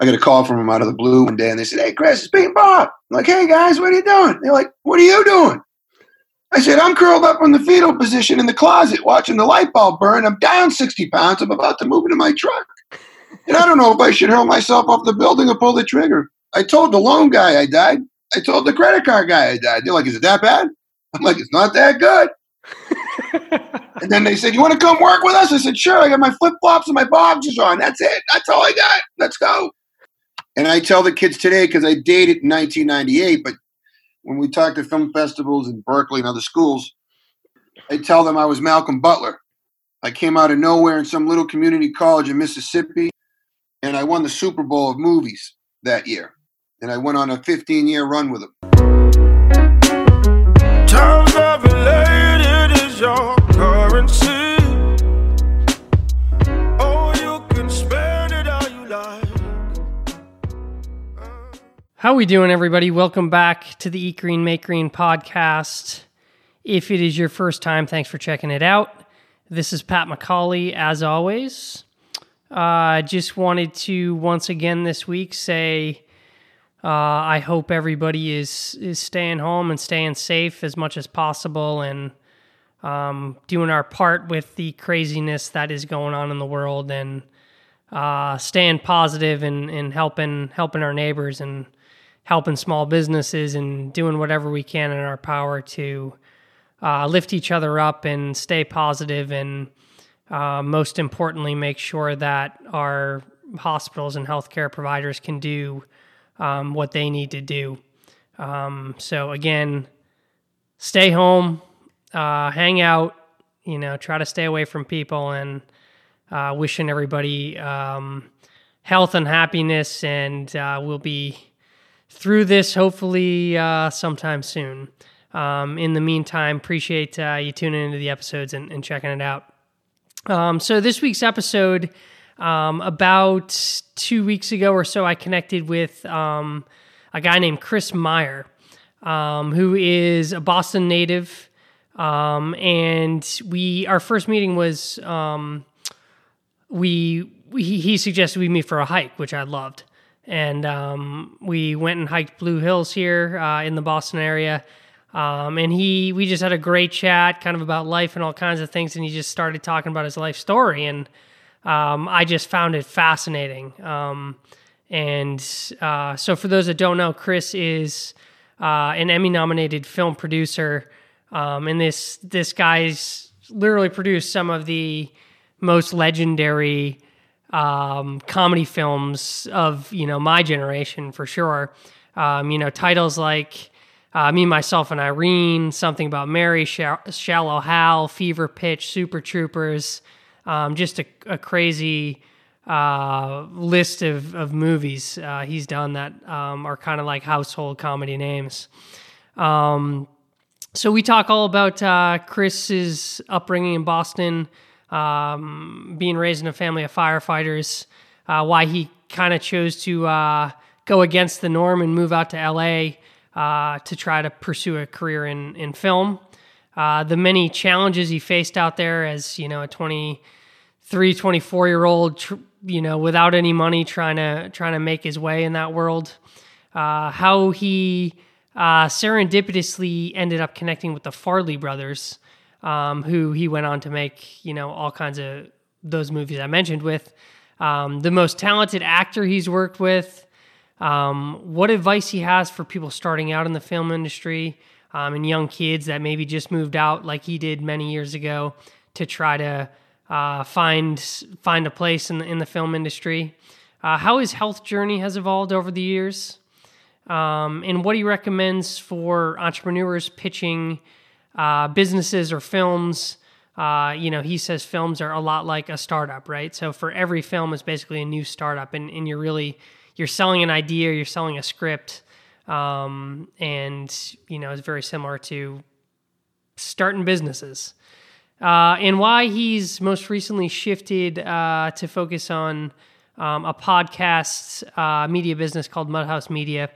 I got a call from them out of the blue one day, and they said, "Hey, Chris, it's Pete Bob." I'm like, "Hey guys, what are you doing?" They're like, "What are you doing?" I said, "I'm curled up in the fetal position in the closet, watching the light bulb burn. I'm down 60 pounds. I'm about to move into my truck, and I don't know if I should hurl myself off the building or pull the trigger." I told the loan guy I died. I told the credit card guy I died. They're like, "Is it that bad?" I'm like, "It's not that good." and then they said, "You want to come work with us?" I said, "Sure." I got my flip flops and my boxers on. That's it. That's all I got. Let's go. And I tell the kids today because I dated in 1998, but when we talk to film festivals in Berkeley and other schools, I tell them I was Malcolm Butler. I came out of nowhere in some little community college in Mississippi, and I won the Super Bowl of movies that year. And I went on a 15 year run with them. How we doing, everybody? Welcome back to the Eat Green Make Green podcast. If it is your first time, thanks for checking it out. This is Pat McCauley, as always. I uh, just wanted to once again this week say uh, I hope everybody is is staying home and staying safe as much as possible, and um, doing our part with the craziness that is going on in the world, and uh, staying positive and, and helping helping our neighbors and helping small businesses and doing whatever we can in our power to uh, lift each other up and stay positive and uh, most importantly make sure that our hospitals and healthcare providers can do um, what they need to do. Um, so again stay home uh, hang out you know try to stay away from people and uh, wishing everybody um, health and happiness and uh, we'll be through this hopefully uh, sometime soon. Um, in the meantime, appreciate uh, you tuning into the episodes and, and checking it out. Um, so, this week's episode, um, about two weeks ago or so, I connected with um, a guy named Chris Meyer, um, who is a Boston native. Um, and we, our first meeting was we, we, he suggested we meet for a hike, which I loved and um, we went and hiked Blue Hills here uh, in the Boston area. Um, and he, we just had a great chat, kind of about life and all kinds of things. And he just started talking about his life story, and um, I just found it fascinating. Um, and uh, so, for those that don't know, Chris is uh, an Emmy-nominated film producer, um, and this this guy's literally produced some of the most legendary um, comedy films of you know my generation for sure. Um, you know titles like uh, Me, Myself, and Irene, Something About Mary, Shallow Hal, Fever Pitch, Super Troopers, um, just a, a crazy uh, list of, of movies uh, he's done that um, are kind of like household comedy names. Um, so we talk all about uh, Chris's upbringing in Boston um, being raised in a family of firefighters, uh, why he kind of chose to uh, go against the norm and move out to LA uh, to try to pursue a career in, in film. Uh, the many challenges he faced out there as, you know, a 23, 24 year old, tr- you know, without any money trying to, trying to make his way in that world. Uh, how he uh, serendipitously ended up connecting with the Farrelly brothers um, who he went on to make, you know, all kinds of those movies I mentioned with. Um, the most talented actor he's worked with, um, what advice he has for people starting out in the film industry um, and young kids that maybe just moved out like he did many years ago to try to uh, find find a place in the, in the film industry. Uh, how his health journey has evolved over the years, um, and what he recommends for entrepreneurs pitching uh, businesses or films. Uh, you know, he says films are a lot like a startup, right? So for every film is basically a new startup, and, and you're really you're selling an idea, you're selling a script, um, and you know it's very similar to starting businesses. Uh, and why he's most recently shifted uh, to focus on um, a podcast uh, media business called Mudhouse Media,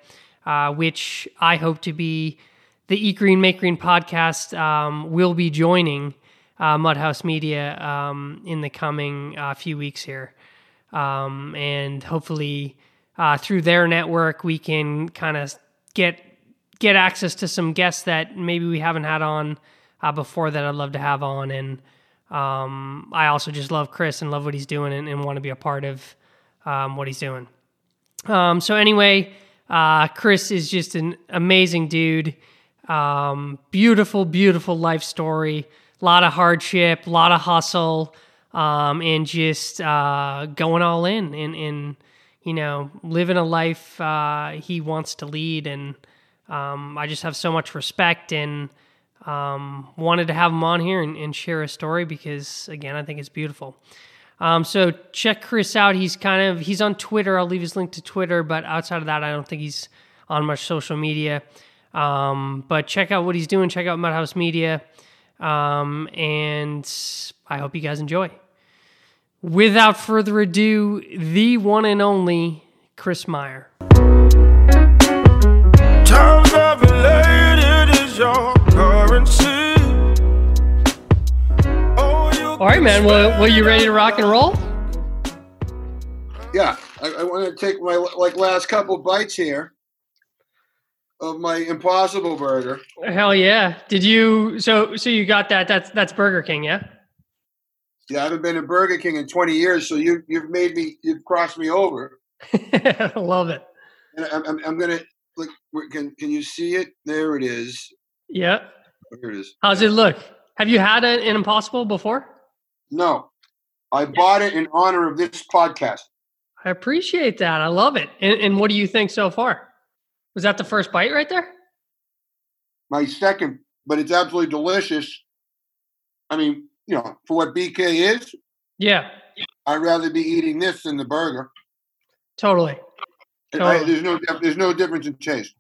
uh, which I hope to be the Eat Green Make Green podcast um, will be joining uh, Mudhouse Media um, in the coming uh, few weeks here, um, and hopefully uh, through their network, we can kind of get get access to some guests that maybe we haven't had on uh, before that I'd love to have on. And um, I also just love Chris and love what he's doing and, and want to be a part of um, what he's doing. Um, so anyway, uh, Chris is just an amazing dude. Um, beautiful, beautiful life story. A lot of hardship, a lot of hustle, um, and just uh, going all in and, and you know living a life uh, he wants to lead. And um, I just have so much respect and um, wanted to have him on here and, and, share a story because again, I think it's beautiful. Um, so check Chris out. He's kind of he's on Twitter. I'll leave his link to Twitter, but outside of that, I don't think he's on much social media. Um, but check out what he's doing. Check out Mudhouse Media, um, and I hope you guys enjoy. Without further ado, the one and only Chris Meyer. All right, man. Well, well, you ready to rock and roll? Yeah, I, I want to take my like last couple bites here of my Impossible Burger. Hell yeah! Did you? So, so you got that? That's that's Burger King, yeah. Yeah, I haven't been to Burger King in 20 years, so you you've made me you've crossed me over. I love it. And I'm, I'm, I'm gonna like can can you see it? There it is. Yeah. Here it is. How's it look? Have you had an, an Impossible before? No, I bought it in honor of this podcast. I appreciate that. I love it. And, and what do you think so far? Was that the first bite right there? My second, but it's absolutely delicious. I mean, you know, for what BK is, yeah, I'd rather be eating this than the burger. Totally. totally. I, there's no there's no difference in taste.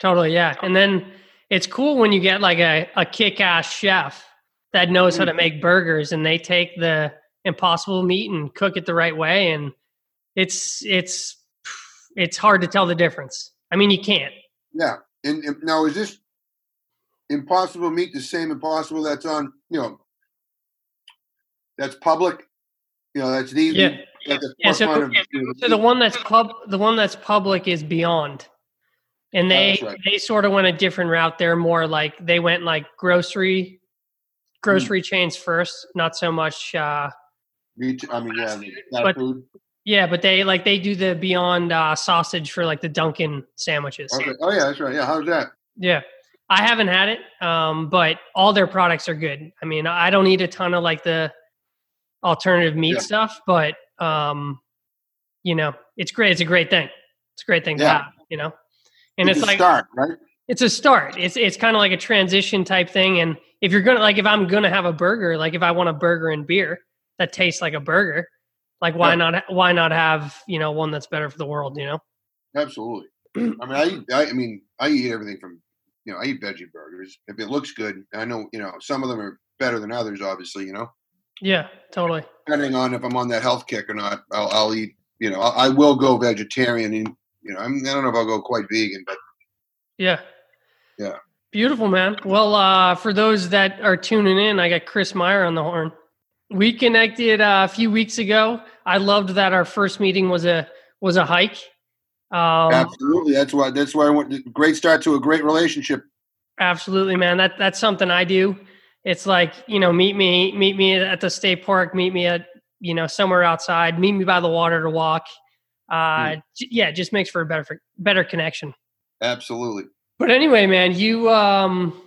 Totally, yeah. And then it's cool when you get like a, a kick ass chef that knows how to mm. make burgers and they take the impossible meat and cook it the right way and it's it's it's hard to tell the difference i mean you can't yeah and, and now is this impossible meat the same impossible that's on you know that's public you know that's the yeah, the, yeah so, of, so the one that's pub the one that's public is beyond and they right. they sort of went a different route they're more like they went like grocery grocery mm. chains first, not so much. Uh, Meat, I mean, yeah, but, food. Yeah, but they like they do the Beyond uh, sausage for like the Dunkin' sandwiches. Okay. Oh yeah, that's right. Yeah, how's that? Yeah, I haven't had it, um, but all their products are good. I mean, I don't eat a ton of like the alternative meat yeah. stuff, but um, you know, it's great. It's a great thing. It's a great thing yeah. to have. You know, and it's, it's like start right. It's a start. It's it's kind of like a transition type thing, and if you're gonna like if I'm gonna have a burger, like if I want a burger and beer that tastes like a burger, like why yeah. not why not have you know one that's better for the world? You know. Absolutely. I mean, I eat, I, I mean, I eat everything from you know, I eat veggie burgers if it looks good. I know you know some of them are better than others, obviously. You know. Yeah, totally. Depending on if I'm on that health kick or not, I'll, I'll eat. You know, I, I will go vegetarian, and you know, I'm, I don't know if I'll go quite vegan, but yeah, yeah. Beautiful, man. Well, uh, for those that are tuning in, I got Chris Meyer on the horn. We connected uh, a few weeks ago. I loved that our first meeting was a was a hike. Um, absolutely, that's why that's why I went. Great start to a great relationship. Absolutely, man. That that's something I do. It's like you know, meet me, meet me at the state park, meet me at you know somewhere outside, meet me by the water to walk. Uh, mm. Yeah, it just makes for a better better connection. Absolutely. But anyway, man, you um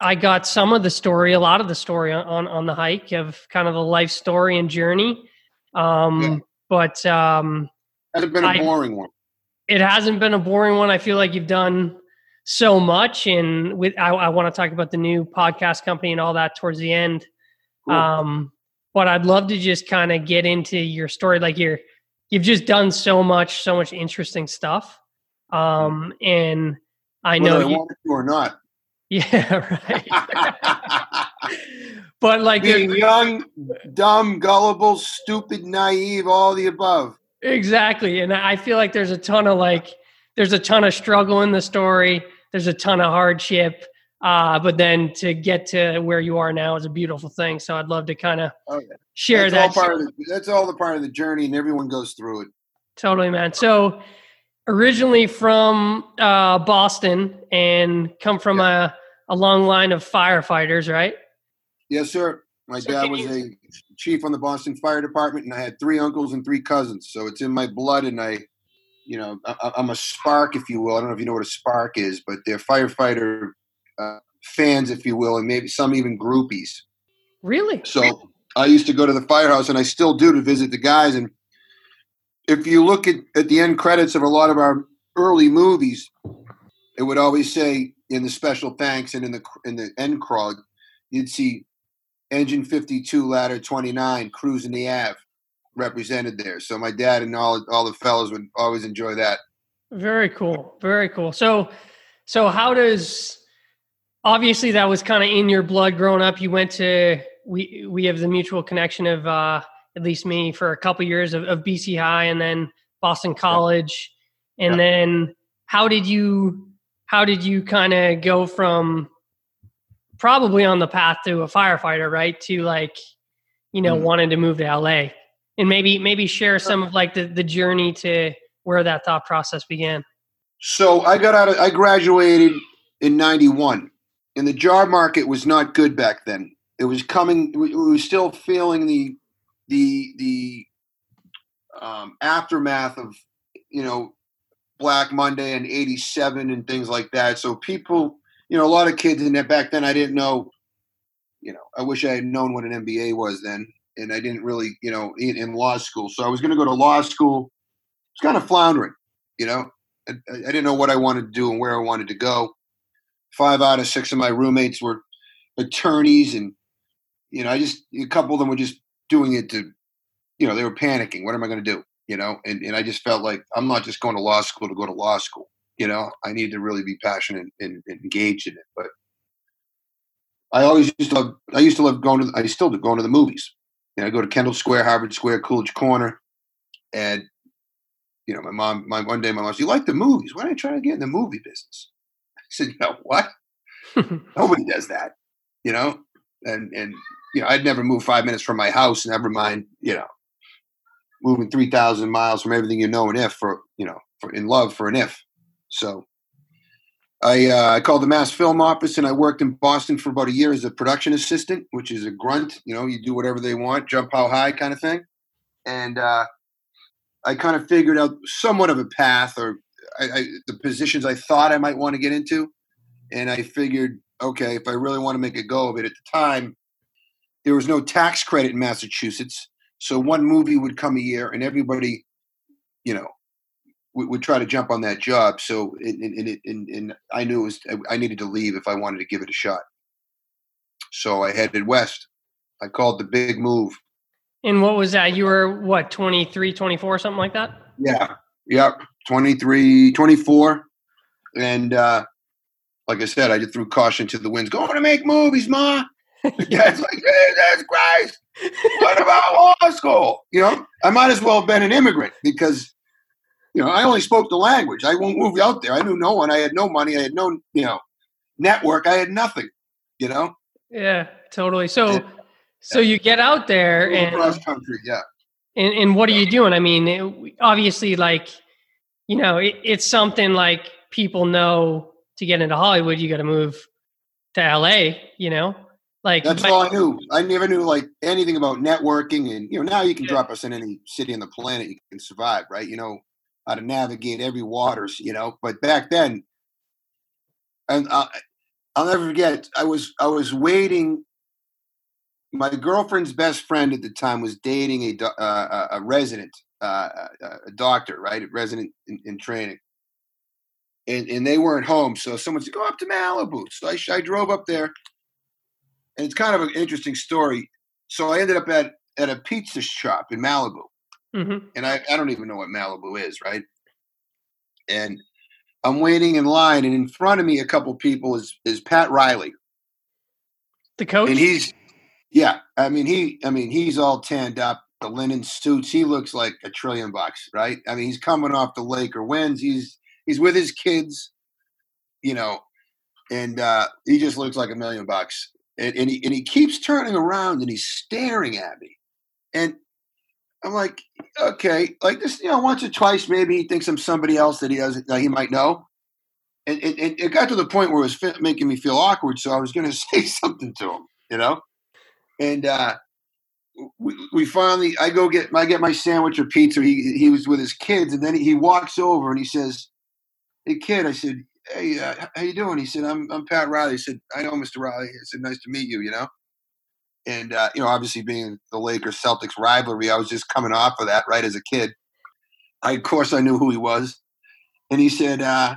I got some of the story, a lot of the story on on the hike of kind of the life story and journey. Um yeah. but um hasn't been a I, boring one. It hasn't been a boring one. I feel like you've done so much and with I, I want to talk about the new podcast company and all that towards the end. Cool. Um but I'd love to just kind of get into your story like you're you've just done so much so much interesting stuff. Um and I know Whether you want to or not. Yeah, right. but like being young, dumb, gullible, stupid, naive, all the above. Exactly. And I feel like there's a ton of like there's a ton of struggle in the story. There's a ton of hardship. Uh, but then to get to where you are now is a beautiful thing. So I'd love to kind of oh, yeah. share that's that. All part of the, that's all the part of the journey, and everyone goes through it. Totally, man. So originally from uh, Boston and come from a, a long line of firefighters, right? Yes, sir. My So dad was you- a chief on the Boston Fire Department, and I had three uncles and three cousins. So it's in my blood, and I, you know, I, I'm a spark, if you will. I don't know if you know what a spark is, but they're firefighter uh, fans, if you will, and maybe some even groupies. Really? So I used to go to the firehouse, and I still do to visit the guys. And if you look at, at the end credits of a lot of our early movies, it would always say in the special thanks and in the in the end crawl, you'd see engine 52 ladder 29 cruising the Ave represented there. So my dad and all all the fellows would always enjoy that. Very cool. Very cool. So, so how does obviously that was kind of in your blood growing up. You went to we we have the mutual connection of uh, at least me for a couple years of, of BC High and then Boston College, and Yeah. then how did you how did you kind of go from probably on the path to a firefighter, right? To like you know Mhm. wanting to move to LA, and maybe maybe share some of like the the journey to where that thought process began. So I got out of I graduated in 91 and the job market was not good back then. It was coming we were still feeling the the the um, aftermath of you know Black Monday and 87 and things like that. So people, you know, a lot of kids in that back then I didn't know you know, I wish I had known what an MBA was then and I didn't really, you know, in, in law school. So I was going to go to law school. It's kind of floundering, you know. I, I didn't know what I wanted to do and where I wanted to go. Five out of six of my roommates were attorneys, and you know, I just a couple of them were just doing it to, you know, they were panicking. What am I going to do? You know, and and I just felt like I'm not just going to law school to go to law school. You know, I need to really be passionate and, and engaged in it. But I always used to love. I used to love going to. I still do going to the movies. You know, I go to Kendall Square, Harvard Square, Coolidge Corner, and you know, my mom, my one day, my mom said, "You like the movies? Why don't you try to get in the movie business?" I said, "You know what? Nobody does that, you know." And and you know, I'd never moved five minutes from my house. Never mind, you know, moving three thousand miles from everything you know and if for you know for in love for an if. So I uh, I called the Mass Film Office and I worked in Boston for about a year as a production assistant, which is a grunt. You know, you do whatever they want, jump how high kind of thing. And uh, I kind of figured out somewhat of a path or I, I, the positions I thought I might want to get into. And I figured, okay, if I really want to make a go of it at the time, there was no tax credit in Massachusetts. So one movie would come a year and everybody, you know, would, would try to jump on that job. So, and, I knew it was, I needed to leave if I wanted to give it a shot. So I headed west. I called the big move. And what was that? You were what, 23, 24, something like that? Yeah. Yep. 23, 24. And uh, like I said, I just threw caution to the winds. Going to make movies, Ma. Dad's like, Jesus Christ. What about law school? You know, I might as well have been an immigrant because, you know, I only spoke the language. I won't move out there. I knew no one. I had no money. I had no, you know, network. I had nothing, you know, Yeah, totally. So, Yeah. so you get out there and, cross country. Yeah. and, and what are you doing? I mean, it, obviously like, you know, it, it's something like people know to get into Hollywood, you got to move to LA, you know, like, That's but- all I knew. I never knew like anything about networking, and you know now you can Yeah. drop us in any city on the planet, you can survive, right? You know how to navigate every waters, you know. But back then, and uh, I'll never forget. I was I was waiting. My girlfriend's best friend at the time was dating a uh, a resident, uh, a doctor, right? A resident in, in training. And, and they weren't home, so someone said, "Go up to Malibu." So I, I drove up there, it's kind of an interesting story. So I ended up at at a pizza shop in Malibu, Mhm. and I, I don't even know what Malibu is, right? And I'm waiting in line, and in front of me, a couple people is is Pat Riley, the coach. and he's yeah, I mean he, I mean he's all tanned up, the linen suits. He looks like a trillion bucks, right? I mean he's coming off the Laker wins. He's he's with his kids, you know, and uh, he just looks like a million bucks. And, and he and he keeps turning around and he's staring at me, and I'm like, okay, like this, you know, once or twice, maybe he thinks I'm somebody else that he doesn't, that he might know. And, and, and it got to the point where it was making me feel awkward. So I was going to say something to him, you know? And, uh, we, we finally, I go get, I get my sandwich or pizza. He, he was with his kids and then he, he walks over and he says, Hey kid, I said, Hey, uh, how you doing? He said, I'm, I'm Pat Riley. He said, I know Mr. Riley. I said, nice to meet you, you know? And, uh, you know, obviously being the Lakers Celtics rivalry, I was just coming off of that right as a kid. I, of course, I knew who he was. And he said, uh,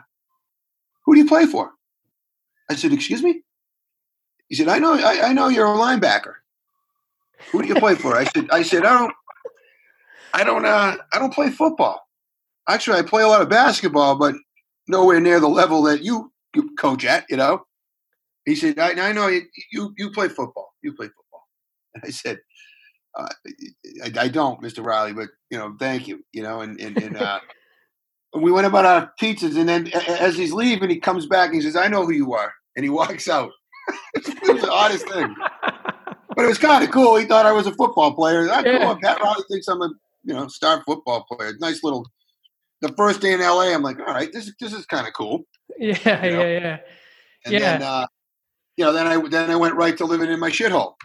Who do you play for? I said, Excuse me? He said, I know, I, I know you're a linebacker. Who do you play for? I said, I said, I don't, I don't, uh, I don't play football. Actually, I play a lot of basketball, but nowhere near the level that you, you coach at, you know? He said, I, I know you, you, you play football. You play football. And I said, uh, I, I, don't, Mr. Riley, but you know, thank you. You know, and and, and uh, we went about our pizzas, and then as he's leaving, he comes back and he says, "I know who you are," and he walks out. it was the oddest thing, but it was kind of cool. He thought I was a football player. I, yeah. cool. Pat Riley thinks I'm a you know star football player. Nice little. The first day in LA, I'm like, all right, this this is kind of cool. Yeah, you know? yeah, yeah. And yeah. then, uh, you know, then I then I went right to living in my shithole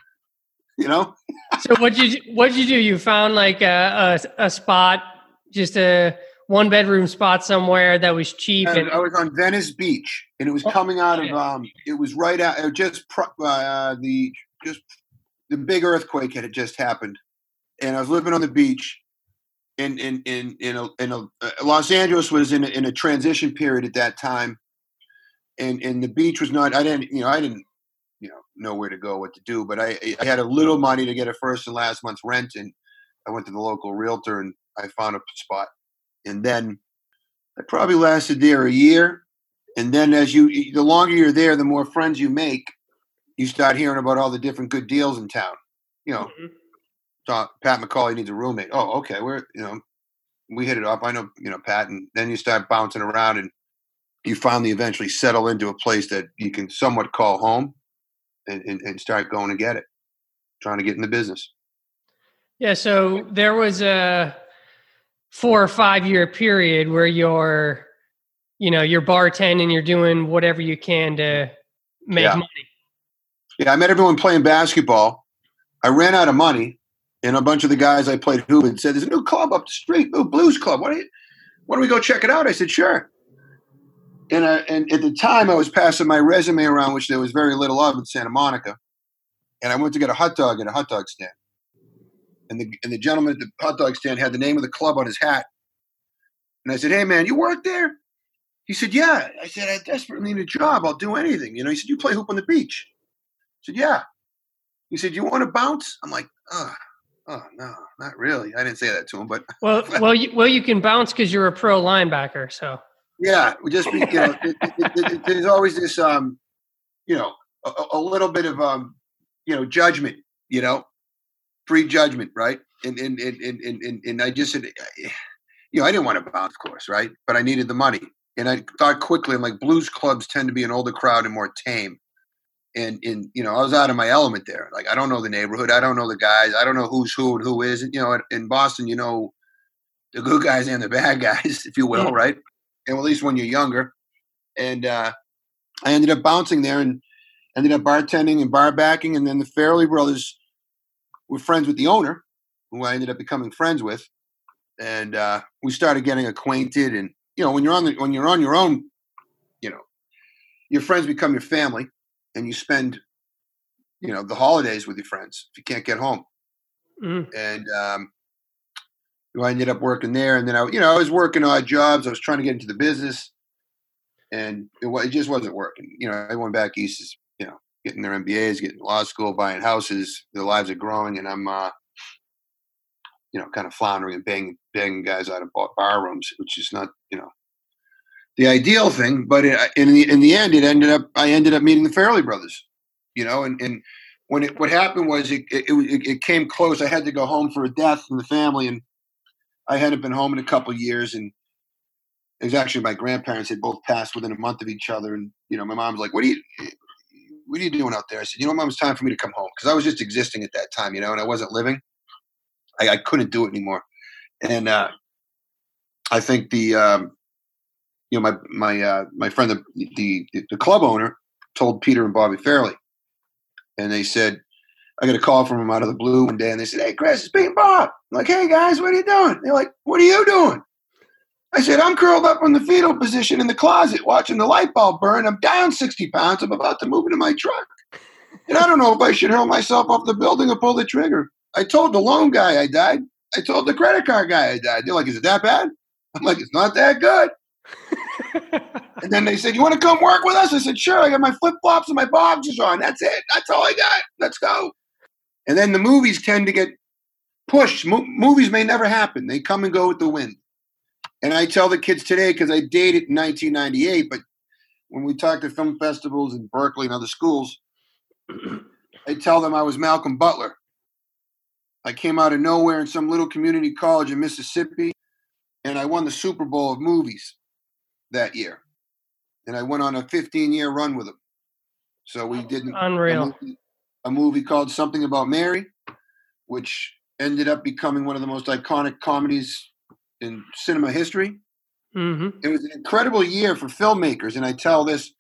you know. so what you what did you do? You found like a, a, a spot, just a one bedroom spot somewhere that was cheap. And, and I was on Venice Beach, and it was oh, coming out of um. It was right out. just uh, the just the big earthquake had just happened, and I was living on the beach. In in in in a, in a uh, Los Angeles was in a, in a transition period at that time, and and the beach was not. I didn't you know I didn't you know know where to go, what to do. But I, I had a little money to get a first and last month's rent, and I went to the local realtor and I found a spot. And then I probably lasted there a year. And then as you, the longer you're there, the more friends you make. You start hearing about all the different good deals in town. You know, mm-hmm. Pat McCauley needs a roommate. Oh, okay, we're you know, we hit it off. I know you know Pat, and then you start bouncing around, and you finally eventually settle into a place that you can somewhat call home and, and, and start going to get it, trying to get in the business. Yeah. So there was a four or five year period where you're, you know, you're bartending, you're doing whatever you can to make yeah. money. Yeah. I met everyone playing basketball. I ran out of money. And a bunch of the guys I played hoop and said, "There's a new club up the street, new blues club. Why don't you, why don't we go check it out?" I said, "Sure." and, I, and at the time I was passing my resume around, which there was very little of in Santa Monica, and I went to get a hot dog at a hot dog stand, and the and the gentleman at the hot dog stand had the name of the club on his hat, and I said, "Hey man, you work there?" He said, "Yeah." I said, "I desperately need a job. I'll do anything." You know, he said, "You play hoop on the beach?" I said, "Yeah." He said, "You want to bounce?" I'm like, "Oh, oh no, not really." I didn't say that to him, but well, well, you, well, you can bounce because you're a pro linebacker, so. Yeah, we just you know, it, it, it, there's always this um, you know, a, a, little bit of um, you know, judgment, you know, free judgment, right? And and and and and, and I just said, you know, I didn't want to bounce, of course, right? But I needed the money, and I thought quickly. I'm like, blues clubs tend to be an older crowd and more tame. And in you know, I was out of my element there. Like I don't know the neighborhood, I don't know the guys, I don't know who's who and who isn't. You know, in Boston, you know, the good guys and the bad guys, if you will, right? and at least when you're younger. And uh, I ended up bouncing there and ended up bartending and bar backing. And then the Farrelly brothers were friends with the owner, who I ended up becoming friends with. And uh, we started getting acquainted. And you know, when you're on the when you're on your own, you know, your friends become your family, and you spend, you know, the holidays with your friends if you can't get home. Mm. And um, I ended up working there, and then I, you know, I was working odd jobs. I was trying to get into the business, and it, it just wasn't working. You know, everyone back east is, you know, getting their MBAs, getting law school, buying houses. Their lives are growing, and I'm, uh, you know, kind of floundering and banging, banging guys out of bar rooms, which is not, you know, the ideal thing. But in the in the end, it ended up I ended up meeting the Farrelly brothers. You know, and and when it what happened was it it, it, it came close. I had to go home for a death in the family, and I hadn't been home in a couple years, and it was actually my grandparents had both passed within a month of each other. And you know, my mom's like, "What are you, what are you doing out there?" I said, "You know, mom, it's time for me to come home because I was just existing at that time, you know, and I wasn't living." I, I couldn't do it anymore. And uh, I think the um, you know my my uh, my friend the, the the club owner told Peter and Bobby Farrelly, and they said I got a call from them out of the blue one day, and they said, "Hey, Chris, it's Pete Bob." I'm like, "Hey guys, what are you doing?" They're like, "What are you doing?" I said, "I'm curled up in the fetal position in the closet, watching the light bulb burn. I'm down 60 pounds. I'm about to move into my truck, and I don't know if I should hurl myself off the building or pull the trigger." I told the loan guy I died. I told the credit card guy I died. They're like, "Is it that bad?" I'm like, "It's not that good." And then they said, "You want to come work with us?" I said, "Sure." I got my flip flops and my boxers on. That's it. That's all I got. Let's go. And then the movies tend to get pushed. Mo- movies may never happen. They come and go with the wind. And I tell the kids today because I dated in 1998, but when we talk to film festivals in Berkeley and other schools, I tell them I was Malcolm Butler. I came out of nowhere in some little community college in Mississippi, and I won the Super Bowl of movies that year. And I went on a 15 year run with them. So we did Unreal. A movie, a movie called Something About Mary, which ended up becoming one of the most iconic comedies in cinema history. Mm-hmm. It was an incredible year for filmmakers, and I tell this,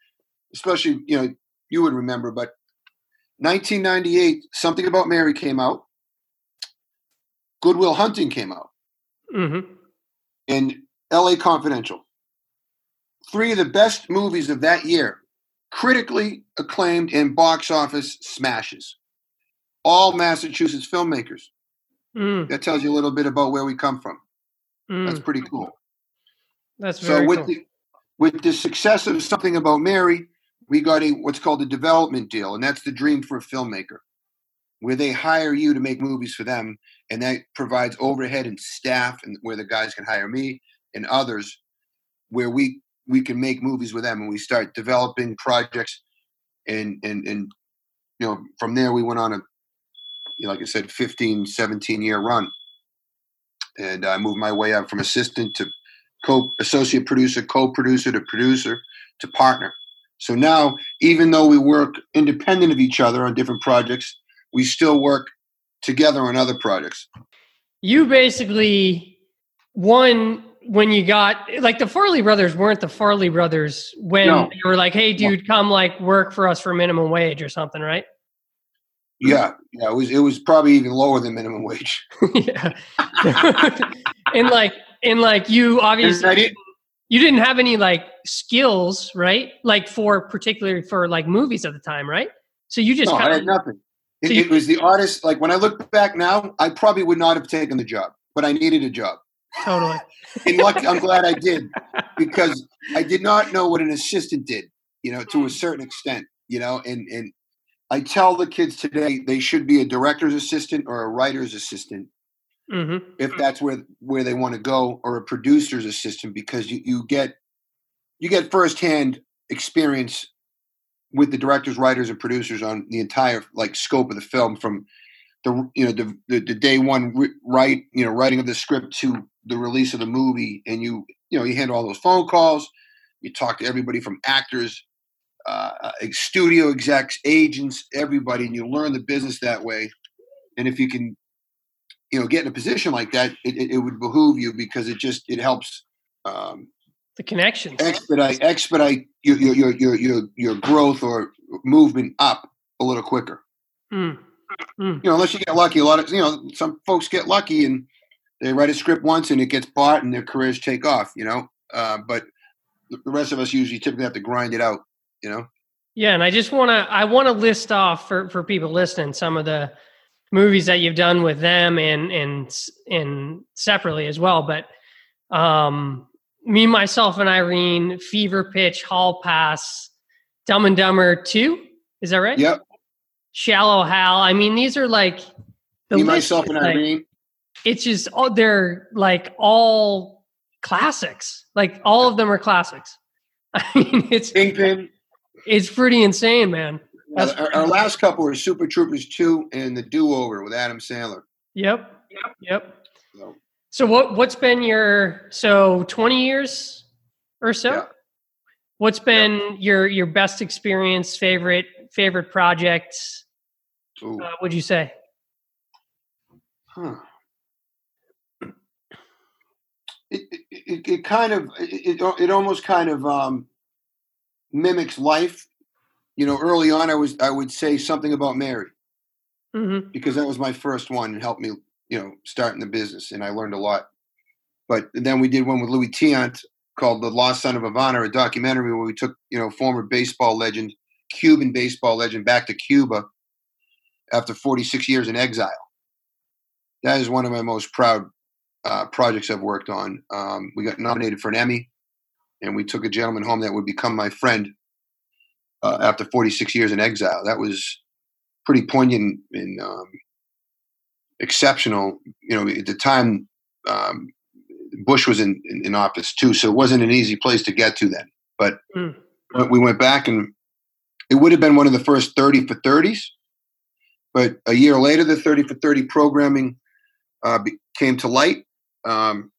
especially you know you would remember, but 1998, Something About Mary came out. Good Will Hunting came out, Mm-hmm. and L.A. Confidential. Three of the best movies of that year, critically acclaimed and box office smashes. All Massachusetts filmmakers. Mm, That tells you a little bit about where we come from. mm. That's pretty cool. That's So with cool. the with the success of something about Mary, we got a what's called a development deal, and that's the dream for a filmmaker, where they hire you to make movies for them, and that provides overhead and staff, and where the guys can hire me and others, where we we can make movies with them, and we start developing projects, and and and you know from there we went on a like I said 15 17 year run and I moved my way up from assistant to co associate producer, co-producer to producer to partner. So now, even though we work independent of each other on different projects, we still work together on other projects. you basically won when you got like the Farrelly brothers weren't the Farrelly brothers when No. they were like, "Hey, dude, come like work for us for minimum wage or something," right? Yeah, yeah, it was it was probably even lower than minimum wage. yeah, and like and like you obviously didn't, you didn't have any like skills, right? Like for particularly for like movies at the time, right? So you just no, I had nothing. It, So you- it was the artist. Like when I look back now, I probably would not have taken the job, but I needed a job. Totally. And lucky, I'm glad I did because I did not know what an assistant did, you know, to a certain extent, you know, and and I tell the kids today they should be a director's assistant or a writer's assistant hmm if that's where where they want to go or a producer's assistant because you, you get you get firsthand experience with the directors writers and producers on the entire like scope of the film from the you know the the, the day one ri- write you know writing of the script to the release of the movie and you you know you handle all those phone calls you talk to everybody from actors uh, uh, studio execs agents everybody and you learn the business that way and if you can you know get in a position like that it, it, it would behoove you because it just it helps um, The connections. expedite expedite your your, your your your your growth or movement up a little quicker Mm. You know unless you get lucky a lot of you know some folks get lucky and they write a script once and it gets bought and their careers take off you know uh, but the rest of us usually typically have to grind it out you know Yeah, and I just want to I want to list off for for people listening some of the movies that you've done with them and and and separately as well. But um, me, myself, and Irene, Fever Pitch, Hall Pass, Dumb and Dumber Two. Is that right? yep Shallow Hal. I mean, these are like the me myself and like- irene It's just all they're like all classics. Like all of them are classics. I mean, it's kingpin it's pretty insane, man. That's our, our last couple were super troopers 2 and the do-over with adam sandler Yep. Yep. Yep. so, So what what's been your so 20 years or so? Yeah. What's been your your best experience, favorite favorite projects? Ooh, Uh, would you say? huh. it, it, it kind of it, it almost kind of um, mimics life. You know, early on, I was I would say something about Mary Mm-hmm. because that was my first one and helped me, you know, start in the business, and I learned a lot. But then we did one with Louis Tiant called "The Lost Son of Havana," a documentary where we took, you know, former baseball legend, Cuban baseball legend, back to Cuba after 46 years in exile. That is one of my most proud uh, projects I've worked on. Um, we got nominated for an Emmy, and we took a gentleman home that would become my friend uh, after 46 years in exile. That was pretty poignant and um, exceptional. You know, at the time, um, Bush was in, in, in office too, so it wasn't an easy place to get to then. But Mm. but we went back, and it would have been one of the first 30 for 30s. But a year later, the 30 for 30 programming uh, came to light. Um,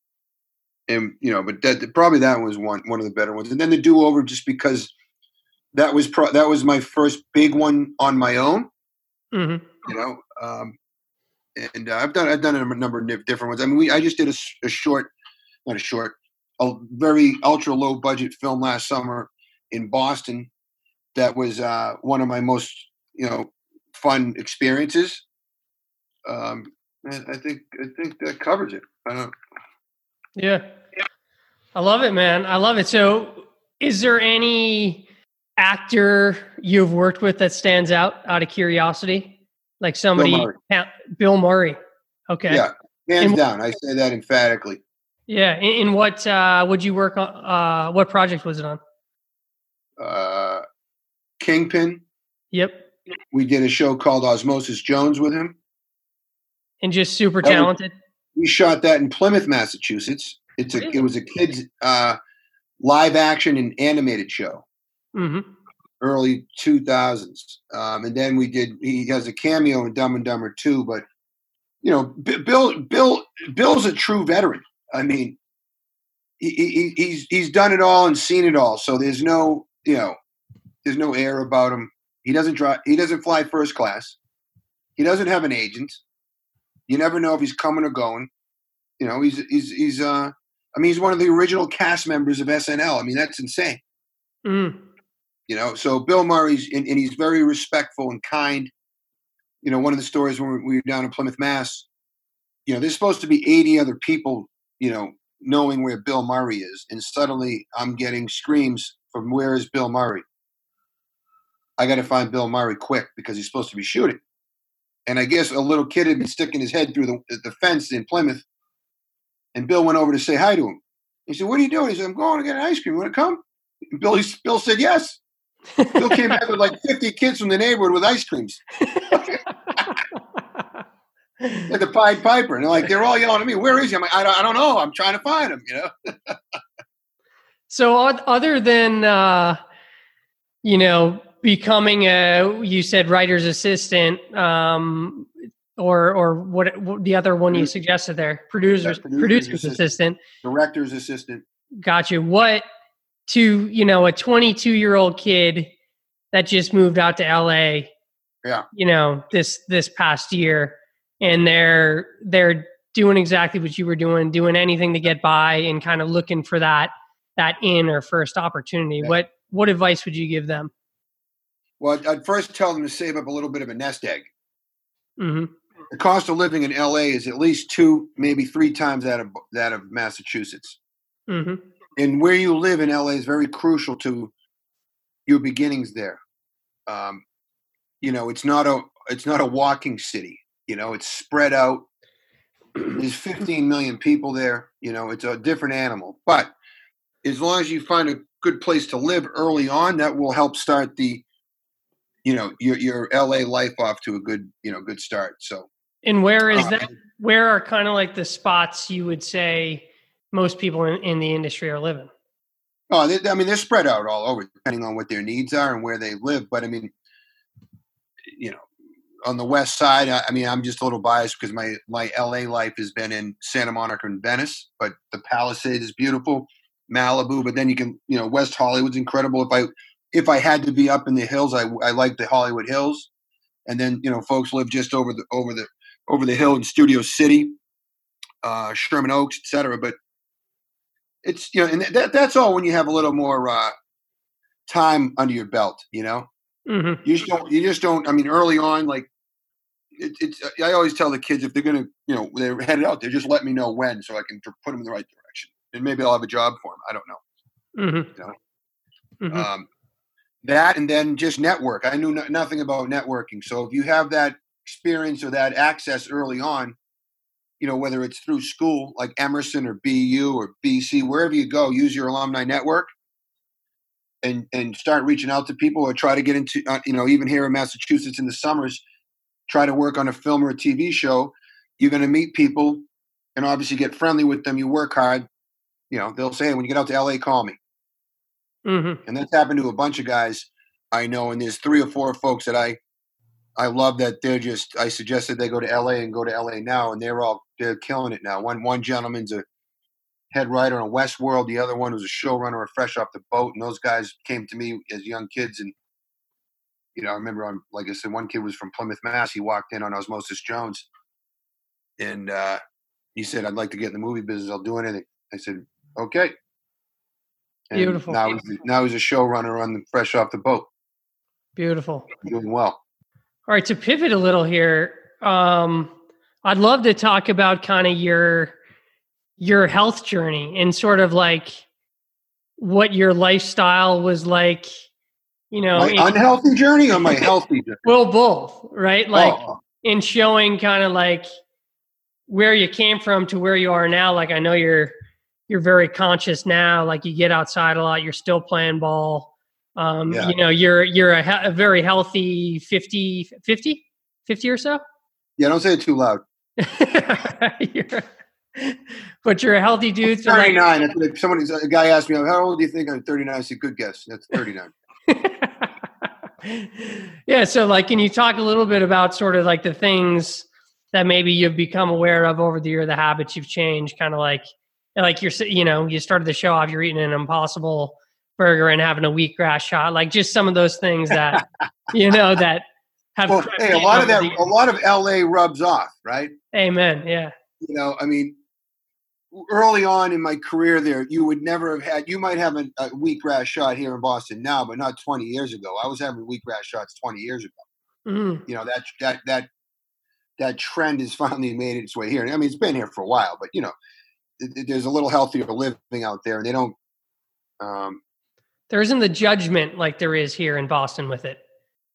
and you know, but that, probably that was one one of the better ones. And then the do over, just because that was pro- that was my first big one on my own. Mm-hmm. You know, um, and uh, I've done I've done a number of different ones. I mean, we I just did a short, not a short, a very ultra low budget film last summer in Boston. That was uh, one of my most you know fun experiences. Um, I think I think that covers it. I don't. Yeah. I love it, man. I love it. So, is there any actor you've worked with that stands out out of curiosity? Like somebody, Murray. Bill Murray. Okay. Yeah, hands And- down. I say that emphatically. Yeah. In, in what uh, would you work on? Uh, what project was it on? Uh, Kingpin. Yep. We did a show called Osmosis Jones with him. And just super That was- talented. We shot that in Plymouth, Massachusetts. It's a it was a kids uh, live action and animated show, hmm early two thousands. Um, and then we did. He has a cameo in Dumb and Dumber too. But you know, B- Bill Bill Bill's a true veteran. I mean, he, he, he's he's done it all and seen it all. So there's no you know, there's no air about him. He doesn't drive. He doesn't fly first class. He doesn't have an agent. You never know if he's coming or going. You know, he's he's he's uh I mean he's one of the original cast members of SNL. I mean, that's insane. Mm. You know, so Bill Murray's and, and he's very respectful and kind. You know, one of the stories when we were down in Plymouth, Mass, you know, there's supposed to be 80 other people, you know, knowing where Bill Murray is, and suddenly I'm getting screams from where is Bill Murray? I got to find Bill Murray quick because he's supposed to be shooting. And I guess a little kid had been sticking his head through the, the fence in Plymouth, and Bill went over to say hi to him. He said, "What are you doing?" He said, "I'm going to get an ice cream. You Want to come?" And Bill, Bill said, "Yes." Bill came back with like 50 kids from the neighborhood with ice creams at the Pied Piper, and they're like, they're all yelling at me, "Where is he?" I'm like, "I don't, I don't know. I'm trying to find him." You know. so, other than uh, you know becoming a, you said writer's assistant, um, or or what, what the other one you suggested there, producers, producer's producer's assistant. assistant. Director's assistant. Got you. What to you know a 22 year old kid that just moved out to LA. Yeah. You know this this past year, and they're they're doing exactly what you were doing, doing anything to get by, and kind of looking for that that in or first opportunity. Yeah. What what advice would you give them? Well, I'd- first tell them to save up a little bit of a nest egg. hmm The cost of living in LA is at least two, maybe three times that of that of Massachusetts. hmm and where you live in LA is very crucial to your beginnings there. Um, you know, it's not a it's not a walking city. You know, it's spread out. There's 15 million people there. You know, it's a different animal. But as long as you find a good place to live early on, that will help start the, you know, your your LA life off to a good you know good start. So And where is uh, that? Where are kind of like the spots you would say most people in, in the industry are living? Oh, they, I mean, they're spread out all over, depending on what their needs are and where they live. But I mean, you know, on the west side, I, I mean, I'm just a little biased because my my LA life has been in Santa Monica and Venice, but the Palisades is beautiful, Malibu. But then you can, you know, West Hollywood's incredible. If I if I had to be up in the hills, I I like the Hollywood Hills, and then you know, folks live just over the over the over the hill in Studio City, uh, Sherman Oaks, etc. But it's you know, and that that's all when you have a little more uh, time under your belt. You know, Mm-hmm. you just don't. You just don't. I mean, early on, like it, it's. I always tell the kids if they're gonna, you know, they're headed out there, just let me know when, so I can put them in the right direction, and maybe I'll have a job for them. I don't know. Mm-hmm. Mm-hmm. Um, that and then just network. I knew no, nothing about networking, so if you have that experience or that access early on, you know, whether it's through school like Emerson or BU or BC, wherever you go, use your alumni network and and start reaching out to people or try to get into, uh, you know, even here in Massachusetts in the summers, try to work on a film or a TV show. You're going to meet people and obviously get friendly with them. You work hard. You know, they'll say, when you get out to LA, call me. Mm-hmm. And that's happened to a bunch of guys I know. And there's three or four folks that I I love that they're just I suggested they go to LA and go to LA now and they're all they're killing it now. One one gentleman's a head writer on Westworld, the other one was a showrunner of Fresh Off the Boat, and those guys came to me as young kids and you know, I remember on like I said, one kid was from Plymouth, Mass. He walked in on Osmosis Jones and uh he said, I'd like to get in the movie business, I'll do anything. I said, Okay. And Beautiful. Now he's now he's a showrunner on the Fresh Off the Boat. Beautiful. Doing well. All right, to pivot a little here, um, I'd love to talk about kind of your your health journey and sort of like what your lifestyle was like. You know, My in- unhealthy journey or my healthy journey? well, both, right? Like Oh, in showing kind of like where you came from to where you are now. Like I know you're you're very conscious now. Like you get outside a lot. You're still playing ball. Um, Yeah. You know, you're you're a, he- a very healthy 50, 50, 50 or so. yeah, don't say it too loud. You're- but you're a healthy dude. So like, 39. That's what somebody, a guy asked me, how old do you think I'm 39? I said, good guess. That's 39. yeah. So, like, can you talk a little bit about sort of like the things that maybe you've become aware of over the year, the habits you've changed, kind of like, like you're, you know, you started the show off, you're eating an impossible burger and having a wheatgrass shot, like just some of those things that, you know, that have. Well, hey, a lot of that, a lot of LA rubs off, right? Amen. Yeah. You know, I mean, early on in my career there, you would never have had, you might have a, a wheatgrass shot here in Boston now, but not 20 years ago. I was having wheatgrass shots 20 years ago. Mhm. You know, that, that, that, that trend has finally made its way here. I mean, it's been here for a while, but you know, there's a little healthier living out there and they don't, um, There isn't the judgment like there is here in Boston with it.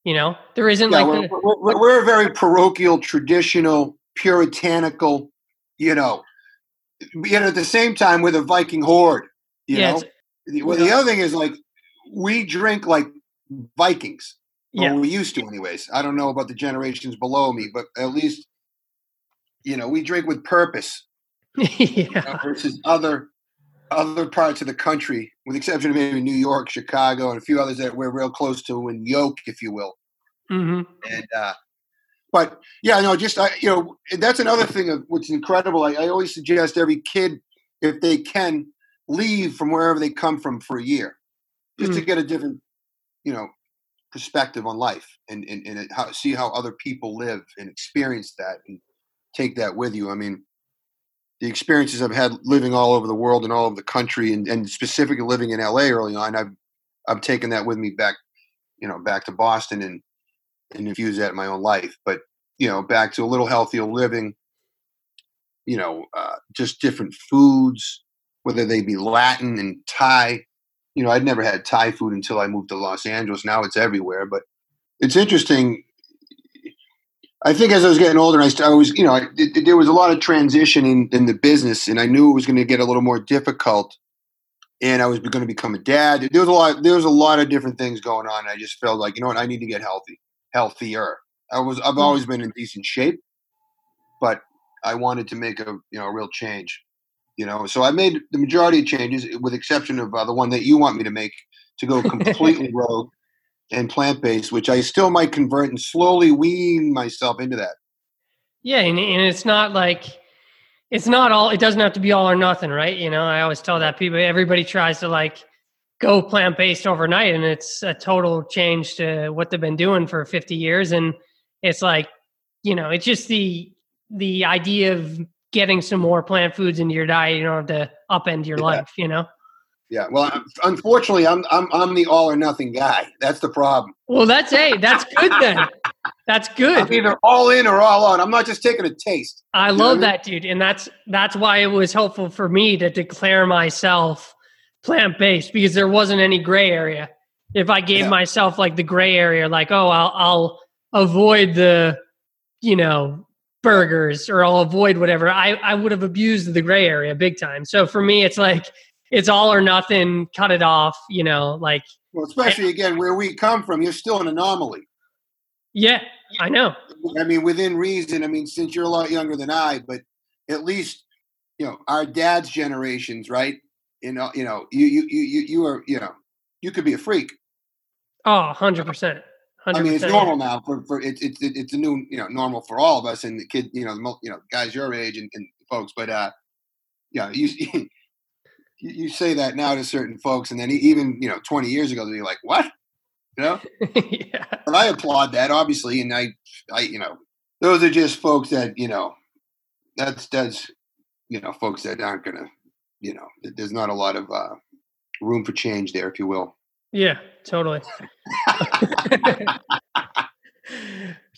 You know, there isn't Yeah, like we're, the, we're, we're a very parochial, traditional, puritanical, you know. Yet at the same time, we're the Viking horde. You yeah, know. Well, the other thing is like we drink like Vikings. yeah. Or we used to, anyways. I don't know about the generations below me, but at least you know we drink with purpose yeah. versus other other parts of the country, with the exception of maybe New York, Chicago, and a few others that we're real close to in yoke, if you will. hmm and uh but yeah no just i you know that's another thing of what's incredible I, I always suggest every kid if they can leave from wherever they come from for a year just to get a different you know perspective on life and and, and how see how other people live and experience that and take that with you i mean the experiences i've had living all over the world and all over the country and, and specifically living in la early on i've i've taken that with me back you know back to boston and and infuse that in my own life. But you know, back to a little healthier living. You know, uh, just different foods, whether they be Latin and Thai. You know, I'd never had Thai food until I moved to Los Angeles. Now it's everywhere. But it's interesting. I think as I was getting older, I, I was, you know, I, it, there was a lot of transition in, in the business, and I knew it was going to get a little more difficult. And I was going to become a dad. There was a lot. There was a lot of different things going on. I just felt like, you know what, I need to get healthy healthier. I was I've always been in decent shape, but I wanted to make a you know a real change. You know, so I made the majority of changes, with exception of uh, the one that you want me to make to go completely rogue and plant based, which I still might convert and slowly wean myself into that. Yeah, and, and it's not like it's not all. It doesn't have to be all or nothing, right? You know, I always tell that people. Everybody tries to like go plant based overnight, and it's a total change to what they've been doing for fifty years. And it's like, you know, it's just the the idea of getting some more plant foods into your diet. You don't have to upend your Yeah. life, you know? Yeah. Well, unfortunately, I'm I'm I'm the all or nothing guy. That's the problem. Well, that's hey, that's good then. That's I'm good. either all in or all out. I'm not just taking a taste. I love I that, dude, and that's that's why it was helpful for me to declare myself plant based because there wasn't any gray area. If I gave Yeah. myself like the gray area, like oh, I'll I'll avoid the, you know, burgers or I'll avoid whatever, I I would have abused the gray area big time. So for me, it's like it's all or nothing. Cut it off. You know, like Well, especially again where we come from, you're still an anomaly. yeah, I know. I mean, within reason. I mean, since you're a lot younger than I, but at least you know our dad's generations, right? You know, you know, you you you you are you know you could be a freak. Oh, 100 percent. I mean, it's normal now for for it's it's it's a new you know normal for all of us and the kid you know the you know guys your age and, and folks, but uh, yeah, you. You, you say that now to certain folks, and then even you know, twenty years ago, they'd be like, "What?" You know, yeah. and I applaud that, obviously, and I, I, you know, those are just folks that you know, that's that's, you know, folks that aren't gonna, you know, there's not a lot of uh, room for change there, if you will. Yeah, totally.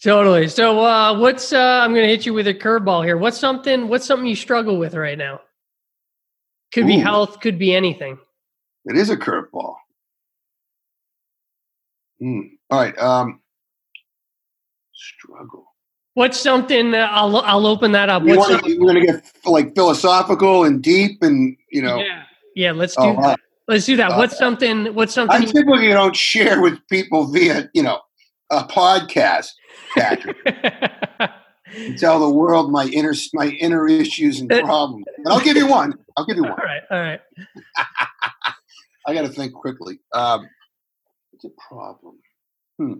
totally. So uh what's uh I'm gonna hit you with a curveball here. What's something what's something you struggle with right now? Could be health, could be anything. It is a curveball. Hmm. All right. Um, struggle. What's something that I'll I'll open that up. You What's want we're going to get like philosophical and deep, and you know. Yeah. Yeah, let's do Oh, that. uh, Let's do that. uh, What's something what's something? I typically don't share with people via you know a podcast. Patrick, and tell the world my inner my inner issues and problems. And I'll give you one. I'll give you one. All right, all right. I got to think quickly. Um, what's a problem? Hmm.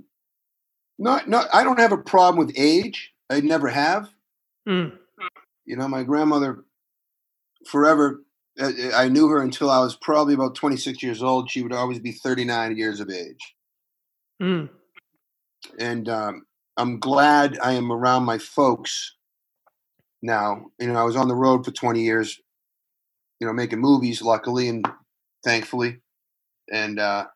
Not, not. I don't have a problem with age. I never have. Mm, You know, my grandmother, forever. uh, I knew her until I was probably about 26 years old. She would always be 39 years of age, mm, and um, I'm glad I am around my folks now. You know, I was on the road for 20 years. You know, making movies, luckily and thankfully, and uh,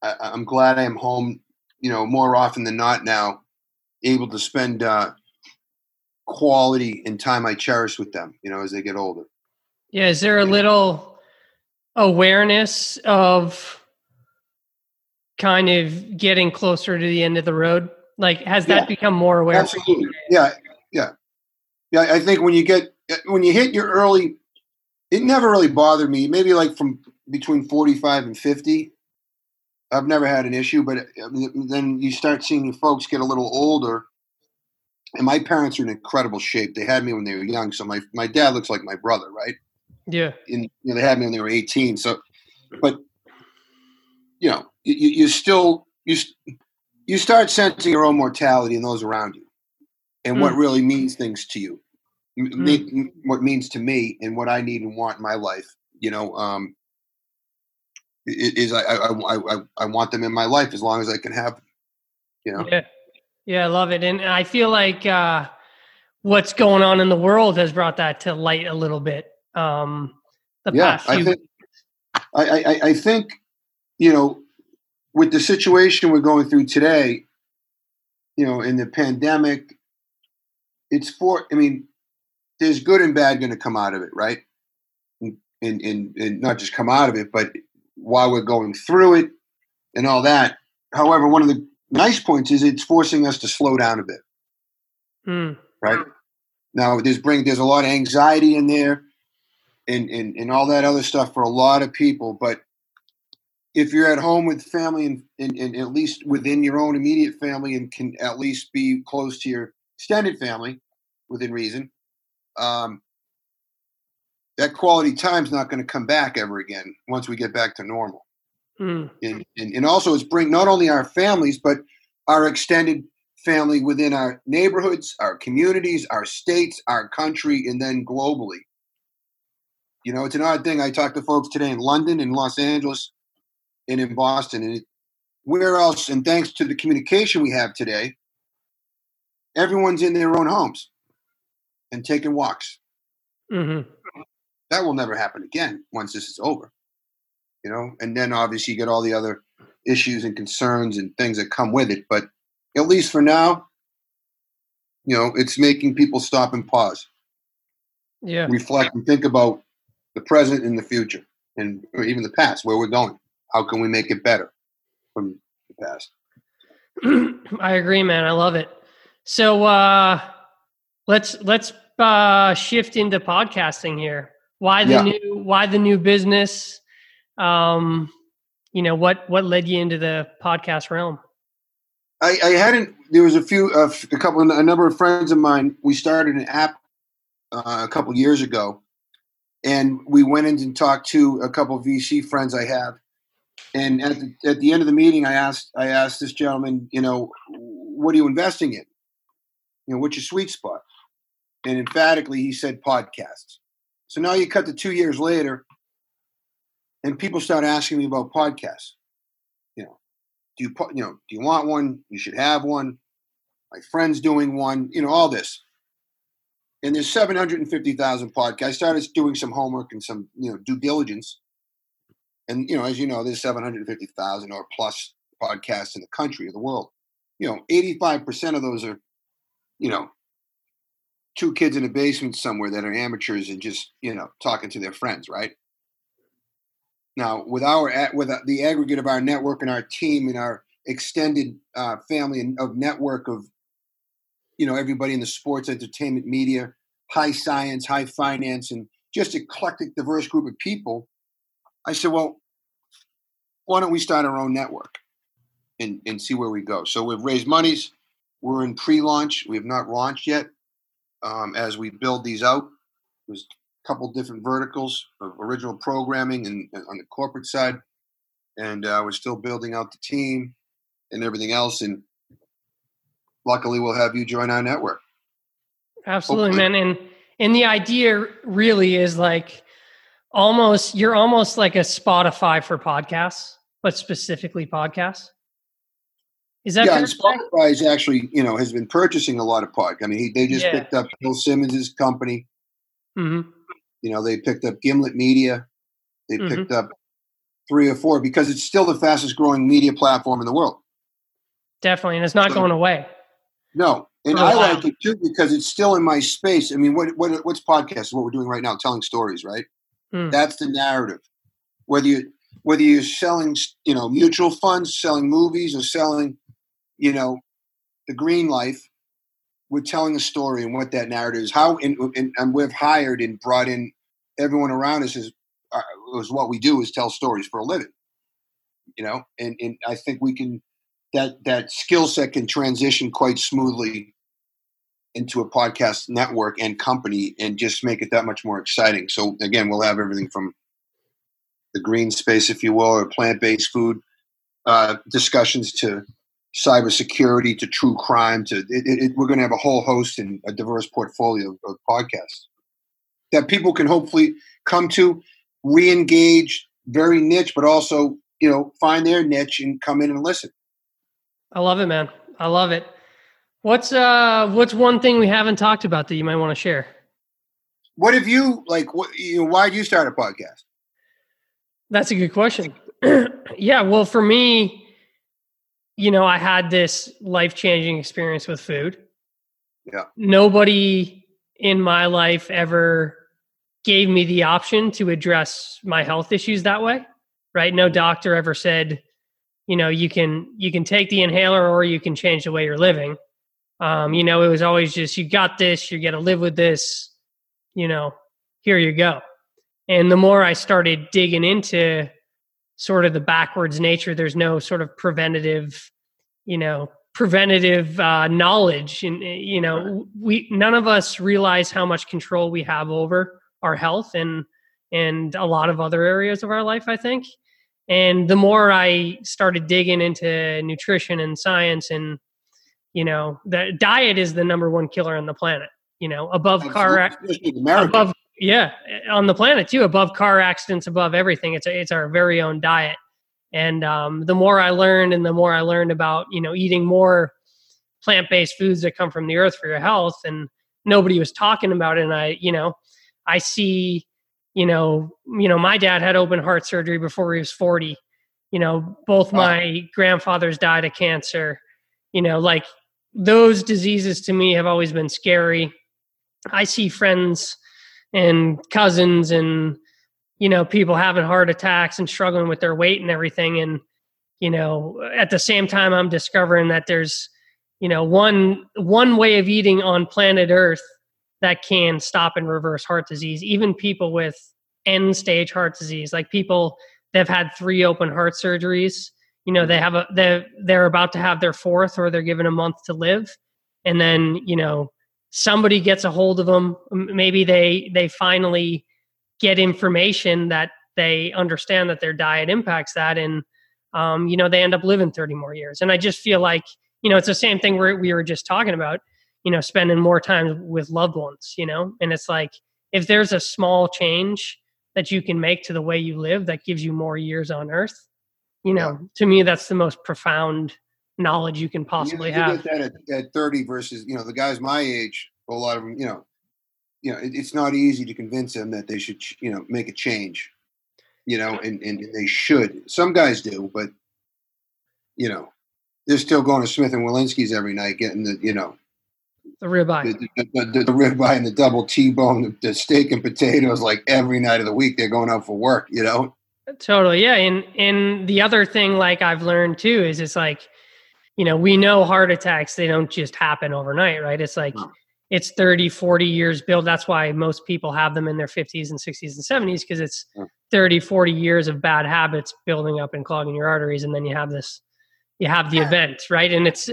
I, I'm glad I am home. You know, more often than not now, able to spend uh, quality and time I cherish with them. You know, as they get older. Yeah, is there a little awareness of kind of getting closer to the end of the road? Like, has that Yeah. become more aware? Absolutely. Yeah, yeah, yeah. I think when you get when you hit your early, it never really bothered me. Maybe like from between forty-five and fifty, I've never had an issue. But uh, then you start seeing your folks get a little older, and my parents are in incredible shape. They had me when they were young, so my my dad looks like my brother, right? Yeah, and you know, they had me when they were 18. So, but you know, you, you still you you start sensing your own mortality and those around you, and what really means things to you, M- me- what means to me, and what I need and want in my life. You know, um, is I I, I I want them in my life as long as I can have. Them, you know, yeah, yeah. I love it, and I feel like uh, what's going on in the world has brought that to light a little bit. Um, the yeah. past I think I I- I think you know with the situation we're going through today, you know, in the pandemic, it's for. I mean, there's good and bad going to come out of it, right? And, and and not just come out of it, but while we're going through it and all that. However, one of the nice points is it's forcing us to slow down a bit, Mm, right? Now, there's bring there's a lot of anxiety in there, and and and all that other stuff for a lot of people, but if you're at home with family and, and, and at least within your own immediate family and can at least be close to your extended family within reason, um, that quality time's not going to come back ever again once we get back to normal. mm, And, and, and also, it's bring not only our families, but our extended family within our neighborhoods, our communities, our states, our country, and then globally. You know, it's an odd thing. I talked to folks today in London, in Los Angeles, and in Boston, and where else? And thanks to the communication we have today, everyone's in their own homes and taking walks. Mm-hmm. That will never happen again once this is over. You know, and then obviously you get all the other issues and concerns and things that come with it. But at least for now, you know, it's making people stop and pause, Yeah. reflect, and think about the present and the future, and or even the past, where we're going. How can we make it better from the past? I agree, man. I love it. So uh let's let's uh shift into podcasting here. Why the Yeah. new why the new business? Um you know what what led you into the podcast realm? I, I hadn't. There was a few, uh, a couple, a number of friends of mine. We started an app uh, a couple years ago, and we went in and talked to a couple VC friends I have. And at the, at the end of the meeting, I asked I asked this gentleman, you know, what are you investing in? You know, what's your sweet spot? And emphatically, he said podcasts. So now you cut to two years later, and people start asking me about podcasts You know, do you you know do you want one you should have one my friend's doing one you know all this and there's 750000 podcasts i started doing some homework and some you know due diligence and you know as you know there's 750000 or plus podcasts in the country or the world. You know 85% of those are you know two kids in a basement somewhere that are amateurs and just you know talking to their friends right? Now, with our with the aggregate of our network and our team and our extended uh, family of network of you know everybody in the sports, entertainment, media, high science, high finance, and just eclectic, diverse group of people, I said, well, why don't we start our own network and and see where we go? So we've raised monies. We're in pre-launch. We have not launched yet. Um, as we build these out, there's a couple different verticals of original programming and, and on the corporate side, and uh, we're still building out the team and everything else. And luckily, we'll have you join our network. Absolutely, Hopefully. man. And and the idea really is like almost you're almost like a Spotify for podcasts, but specifically podcasts. Is that yeah? Spotify is actually you know has been purchasing a lot of pod. I mean, he, they just Yeah. picked up Bill Simmons's company. Mhm. You know, they picked up Gimlet Media. They Mhm. picked up three or four because it's still the fastest growing media platform in the world. Definitely, and it's not So- going away. No, and a I like it too because it's still in my space. I mean, what what what's podcast? What we're doing right now, telling stories, right? Hmm. That's the narrative. Whether you whether you're selling, you know, mutual funds, selling movies, or selling, you know, the green life, we're telling a story and what that narrative is. How and, and, and we've hired and brought in everyone around us is uh, is what we do is tell stories for a living. You know, and and I think we can that that skill set can transition quite smoothly into a podcast network and company and just make it that much more exciting. So again, we'll have everything from the green space, if you will, or plant-based food uh, discussions to cybersecurity to true crime to it, it, we're going to have a whole host and a diverse portfolio of, of podcasts that people can hopefully come to re-engage very niche but also you know find their niche and come in and listen I love it, man. I love it. What's uh what's one thing we haven't talked about that you might want to share? what have you like what you know why did you start a podcast That's a good question. yeah, well, for me, you know, I had this life changing experience with food. Yeah. Nobody in my life ever gave me the option to address my health issues that way, right? No doctor ever said, you know, you can you can take the inhaler or you can change the way you're living. Um, you know, it was always just you got this, you're gonna live with this, you know, here you go. And the more I started digging into sort of the backwards nature, there's no sort of preventative, you know, preventative uh, knowledge. And, uh, you know, we, none of us realize how much control we have over our health and, and a lot of other areas of our life, I think. And the more I started digging into nutrition and science and, you know, the diet is the number one killer on the planet, you know, above car, in America. above yeah on the planet too above car accidents above everything it's it's our very own diet and um, the more i learned and the more i learned about you know eating more plant-based foods that come from the earth for your health and nobody was talking about it and i you know I see, you know, you know, my dad had open heart surgery before he was 40. You know, both wow. my grandfathers died of cancer. You know, like those diseases to me have always been scary. I see friends and cousins and you know people having heart attacks and struggling with their weight and everything and you know at the same time i'm discovering that there's you know one one way of eating on planet earth that can stop and reverse heart disease even people with end stage heart disease like people that have had three open heart surgeries you know they have a they they're about to have their fourth or they're given a month to live. And then you know somebody gets a hold of them maybe they they finally get information that they understand that their diet impacts that. And um, you know they end up living 30 more years. And i just feel like you know it's the same thing where we were just talking about you know spending more time with loved ones you know? And it's like if there's a small change that you can make to the way you live that gives you more years on earth you know to me that's the most profound knowledge you can possibly you, you have at, at 30 versus you know the guys my age a lot of them you know you know it, it's not easy to convince them that they should you know make a change you know and, and they should some guys do but you know they're still going to smith and Wollensky's every night getting the you know the ribeye, the, the, the, the ribeye and the double T-bone, the, the steak and potatoes, like every night of the week. They're going out for work, you know. Totally, yeah. And and the other thing, like I've learned too, is it's like, you know, we know heart attacks they don't just happen overnight, right? It's like no. it's 30, 40 years build. That's why most people have them in their 50s and 60s and 70s because it's 30, 40 years of bad habits building up and clogging your arteries, and then you have this, you have the event, right? And it's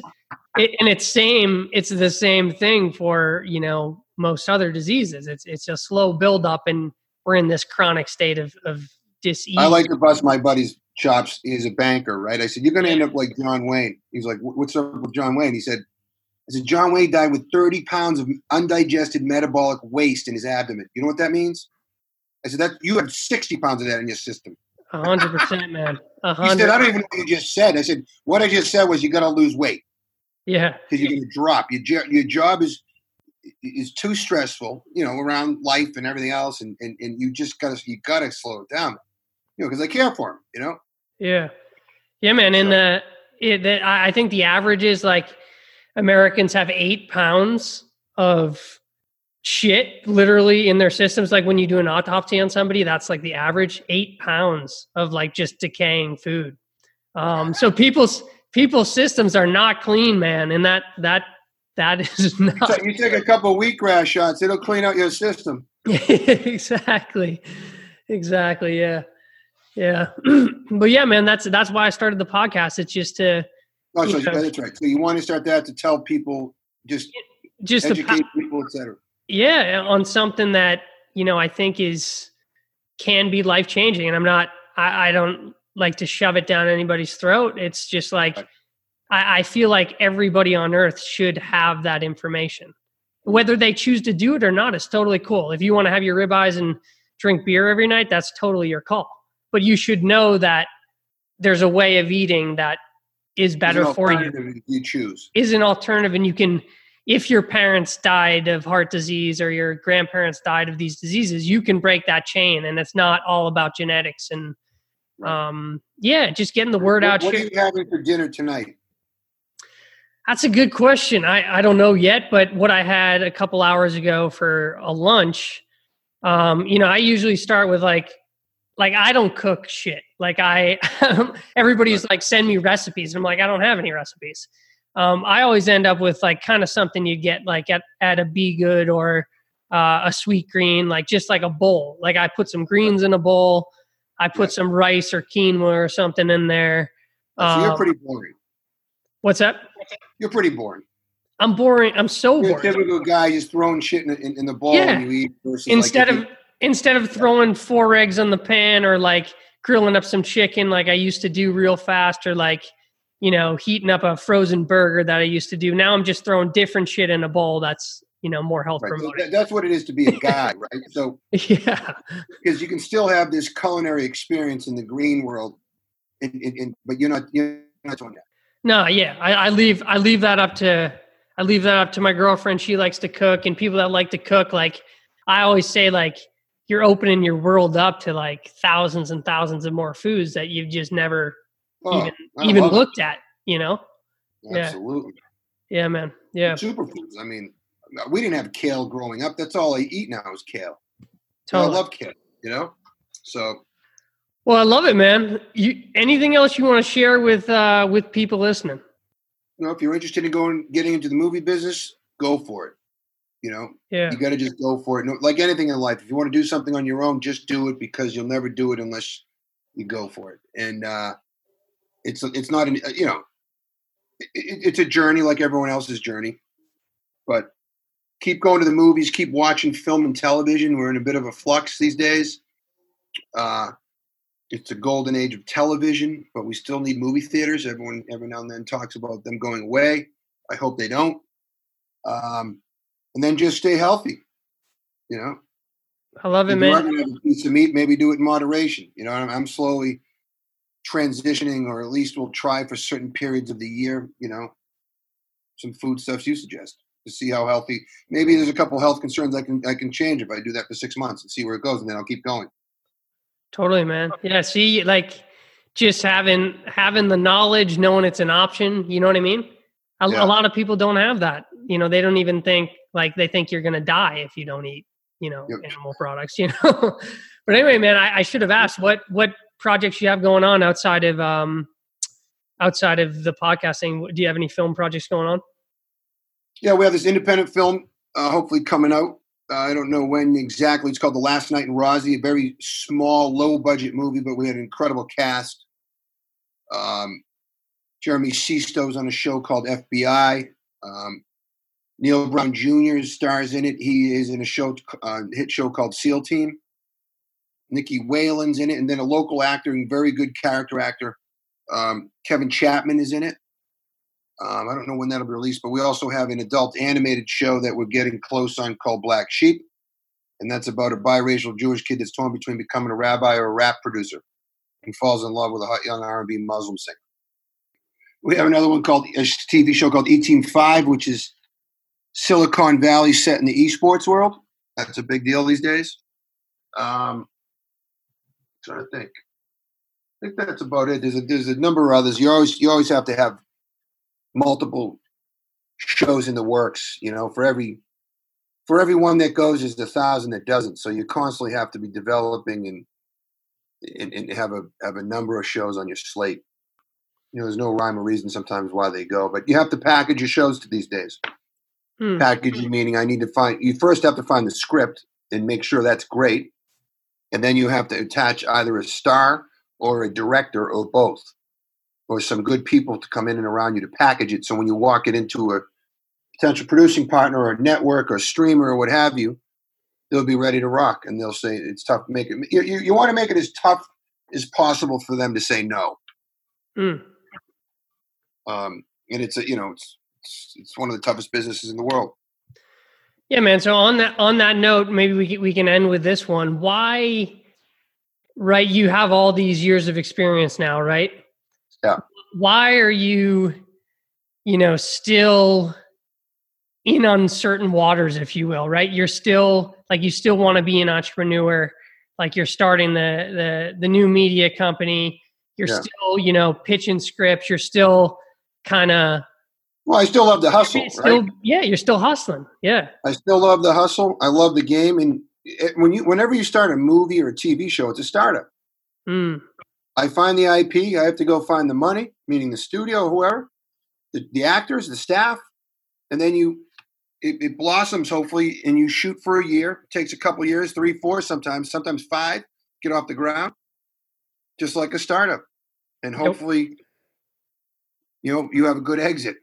it, and it's same. It's the same thing for you know most other diseases. It's it's a slow build up and we're in this chronic state of of disease. I like to bust my buddy's chops. He's a banker, right? I said, You're going to end up like John Wayne. He's like, What's up with John Wayne? He said, I said, John Wayne died with 30 pounds of undigested metabolic waste in his abdomen. You know what that means? I said, that you have 60 pounds of that in your system. hundred percent, man. 100%. He said, I don't even know what you just said. I said, what I just said was you got to lose weight. Yeah. Because you're going to drop. Your, your job is is too stressful, you know, around life and everything else. And, and, and you just got to, you got to slow it down you know, because I care for him, you know? Yeah. Yeah, man. And the, it, the, I think the average is like Americans have eight pounds of shit literally in their systems. Like when you do an autopsy on somebody, that's like the average eight pounds of like just decaying food. Um, so people's, people's systems are not clean, man. And that, that, that is not. You take a couple wheatgrass shots, it'll clean out your system. exactly. Exactly. Yeah. Yeah, but yeah, man, that's that's why I started the podcast. It's just to. Oh, so know, that's right. So you want to start that to tell people, just just educate to, people, etc. Yeah, on something that you know I think is can be life changing, and I'm not. I, I, don't like to shove it down anybody's throat. It's just like right. I, I feel like everybody on earth should have that information. Whether they choose to do it or not is totally cool. If you want to have your ribeyes and drink beer every night, that's totally your call but you should know that there's a way of eating that is better for you. You choose is an alternative, and you can. If your parents died of heart disease or your grandparents died of these diseases, you can break that chain, and it's not all about genetics. And um, yeah, just getting the word what, out. What are you having for dinner tonight? That's a good question. I, I don't know yet, but what I had a couple hours ago for a lunch, um, you know, I usually start with like like I don't cook shit. Like I, everybody's like send me recipes. and I'm like I don't have any recipes. Um, I always end up with like kind of something you get like at at a b.good or uh, a Sweetgreen, like just like a bowl. Like I put some greens in a bowl. I put some rice or quinoa or something in there. So um, you're pretty boring. What's that? You're pretty boring. I'm boring. I'm so you're boring. A typical guy just throwing shit in, in, in the bowl yeah. and you eat. Instead like of instead of throwing four eggs on the pan or like grilling up some chicken like I used to do real fast or like you know heating up a frozen burger that I used to do. Now I'm just throwing different shit in a bowl that's you know more health right. promoting. So that's what it is to be a guy, right? So yeah, because you can still have this culinary experience in the green world, and, and, and but you're not you're not doing that. No, yeah, I, I leave I leave that up to I leave that up to my girlfriend. She likes to cook, and people that like to cook like I always say like you're opening your world up to like thousands and thousands of more foods that you've just never Oh, even even love it. looked at. You know? Yeah. Absolutely. Yeah, man. Yeah, Superfoods. I mean, we didn't have kale growing up. That's all I eat now is kale. Totally. I love kale, you know? So well, I love it, man. You anything else you want to share with uh with people listening? you know, if you're interested in going getting into the movie business, go for it. You know, Yeah. you got to just go for it. No, like anything in life, if you want to do something on your own, just do it because you'll never do it unless you go for it. And uh, it's it's not an you know, it, it's a journey like everyone else's journey, but keep going to the movies, keep watching film and television. We're in a bit of a flux these days. Uh, it's a golden age of television, but we still need movie theaters. Everyone every now and then talks about them going away. I hope they don't. Um, and then just stay healthy. You know, I love it, if you man. to have a piece of meat, maybe do it in moderation. You know, I'm, I'm slowly transitioning, or at least we'll try for certain periods of the year. You know, some food stuffs you suggest to see how healthy. Maybe there's a couple health concerns I can I can change if I do that for six months and see where it goes, and then I'll keep going. Totally, man. Yeah, see like just having having the knowledge, knowing it's an option, you know what I mean? A, Yeah. a lot of people don't have that. You know, they don't even think like they think you're going to die if you don't eat, you know, Yep. animal products, you know. but anyway, man, I, I should have asked what what projects you have going on outside of um outside of the podcasting. Do you have any film projects going on? Yeah, we have this independent film uh, hopefully coming out. Uh, I don't know when exactly. It's called The Last Night in Rozzie, a very small, low budget movie, but we had an incredible cast. Um, Jeremy Sisto's on a show called FBI. Um, Neal Brown Jr. stars in it. He is in a show, uh, hit show called SEAL Team. Nicky Whelan's in it, and then a local actor and very good character actor, um, Kevin Chapman, is in it. Um, I don't know when that'll be released, but we also have an adult animated show that we're getting close on called Black Sheep, and that's about a biracial Jewish kid that's torn between becoming a rabbi or a rap producer, and falls in love with a hot young R&B Muslim singer. We have another one called a TV show called E Team Five, which is Silicon Valley set in the esports world. That's a big deal these days. Um, trying to think. I think that's about it. There's a there's a number of others. You always you always have to have multiple shows in the works. You know, for every for every one that goes, there's a thousand that doesn't. So you constantly have to be developing and and, and have a have a number of shows on your slate. You know, there's no rhyme or reason sometimes why they go, but you have to package your shows to these days. Hmm. Packaging meaning I need to find you first have to find the script and make sure that's great, and then you have to attach either a star or a director or both, or some good people to come in and around you to package it. So when you walk it into a potential producing partner or a network or streamer or what have you, they'll be ready to rock, and they'll say it's tough to make it. You, you, you want to make it as tough as possible for them to say no. Hmm. Um, and it's a you know it's, it's it's one of the toughest businesses in the world. Yeah, man. So on that on that note, maybe we can, we can end with this one. Why, right? You have all these years of experience now, right? Yeah. Why are you, you know, still in uncertain waters, if you will, right? You're still like you still want to be an entrepreneur, like you're starting the the the new media company. You're Yeah. still, you know, pitching scripts. You're still kind of Well, I still love the hustle, still, right? yeah. You're still hustling. Yeah. I still love the hustle. I love the game, and it, when you whenever you start a movie or a TV show, it's a startup. Mm. I find the IP. I have to go find the money, meaning the studio, whoever, the, the actors, the staff, and then you it, it blossoms hopefully, and you shoot for a year. It takes a couple years, three, four, sometimes, sometimes five, get off the ground, just like a startup, and hopefully, you know, you have a good exit.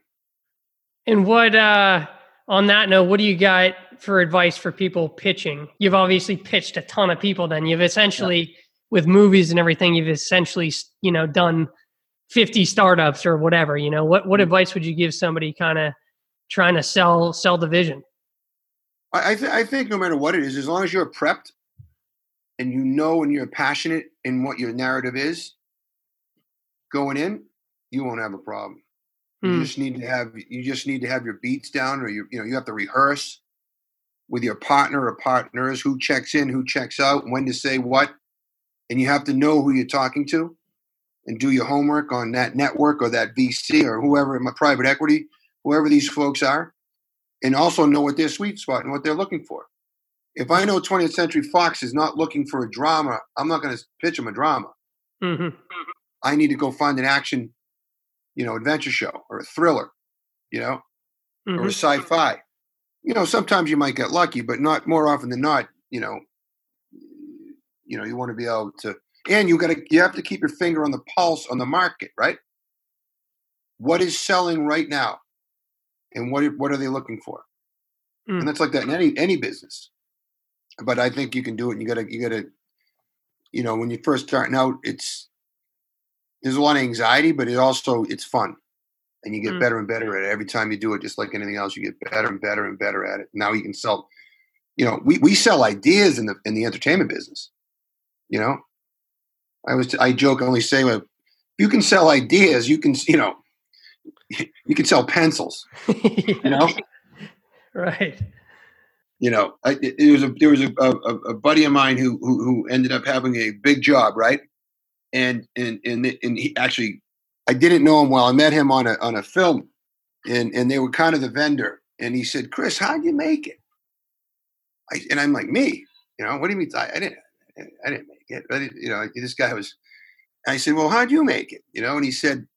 And what uh on that note, what do you got for advice for people pitching? You've obviously pitched a ton of people then. You've essentially with movies and everything, you've essentially, you know, done 50 startups or whatever, you know. What what Mm. advice would you give somebody kind of trying to sell sell the vision? I I, th- I think no matter what it is, as long as you're prepped and you know and you're passionate in what your narrative is going in, you won't have a problem. You Hmm. just need to have you just need to have your beats down, or you you know you have to rehearse. with your partner or partners, who checks in, who checks out, when to say what, and you have to know who you're talking to, and do your homework on that network or that VC or whoever, my private equity, whoever these folks are, and also know what their sweet spot and what they're looking for. If I know 20th Century Fox is not looking for a drama, I'm not going to pitch them a drama. Mm-hmm. I need to go find an action, you know, adventure show or a thriller, you know, Mm-hmm. or a sci-fi. You know, sometimes you might get lucky, but not more often than not. You know, you know, you want to be able to, and you got to, you have to keep your finger on the pulse on the market, right? What is selling right now, and what what are they looking for? Mm. And that's like that in any any business. But I think you can do it. And you gotta you gotta, you know, when you're first starting out, it's there's a lot of anxiety, but it also it's fun. And you get Mm. better and better at it. Every time you do it just like anything else you get better and better and better at it. Now you can sell you know we, we sell ideas in the in the entertainment business you know? I was i jokingly say well, if you can sell ideas you can you know you can sell pencils you know? Right. you know I, it, it was a there was a, a, a buddy of mine who, who who ended up having a big job right and and and and he actually I didn't know him well. I met him on a on a film, and and they were kind of the vendor. And he said, "Chris, how'd you make it?" I, and I'm like, "Me? You know, what do you mean? I, I didn't, I didn't make it. You know, this guy was." I said, "Well, how'd you make it?" You know, and he said,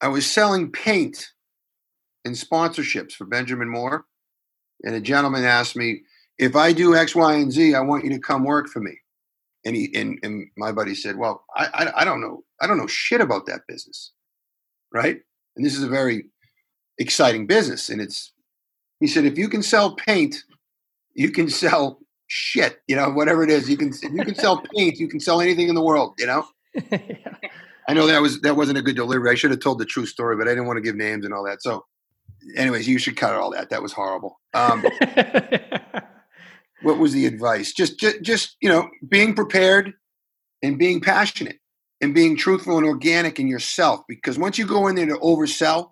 "I was selling paint and sponsorships for Benjamin Moore, and a gentleman asked me if I do X, Y, and Z, I want you to come work for me." And he and, and my buddy said, "Well, I, I I don't know I don't know shit about that business, right? And this is a very exciting business, and it's." He said, "If you can sell paint, you can sell shit. You know, whatever it is, you can you can sell paint, you can sell anything in the world. You know." yeah. I know that was that wasn't a good delivery. I should have told the true story, but I didn't want to give names and all that. So, anyways, you should cut all that. That was horrible. Um, what was the advice? Just, just, just you know, being prepared and being passionate and being truthful and organic in yourself. Because once you go in there to oversell,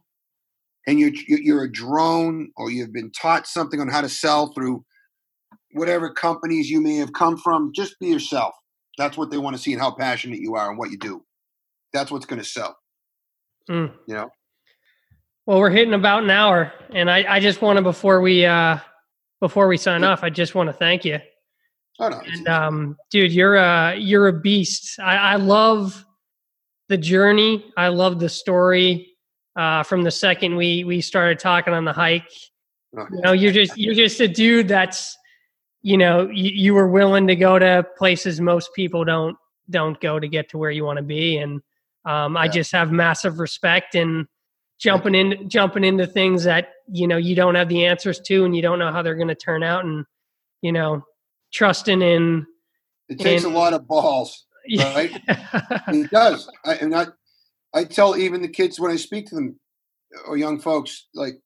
and you're you're a drone or you've been taught something on how to sell through whatever companies you may have come from, just be yourself. That's what they want to see and how passionate you are and what you do. That's what's going to sell. Mm. You know. Well, we're hitting about an hour, and I, I just want to before we uh before we sign off, I just want to thank you. Oh no, And um, dude, you're a you're a beast. I, I love the journey. I love the story. Uh, from the second we we started talking on the hike, oh, you know, you're just you're just a dude that's, you know, you, you were willing to go to places most people don't don't go to get to where you want to be, and um, I just have massive respect and jumping in jumping into things that you know you don't have the answers to, and you don't know how they're going to turn out, and you know, trusting in it takes a lot of balls. Right. It does. I, and I, I tell even the kids when I speak to them or young folks, like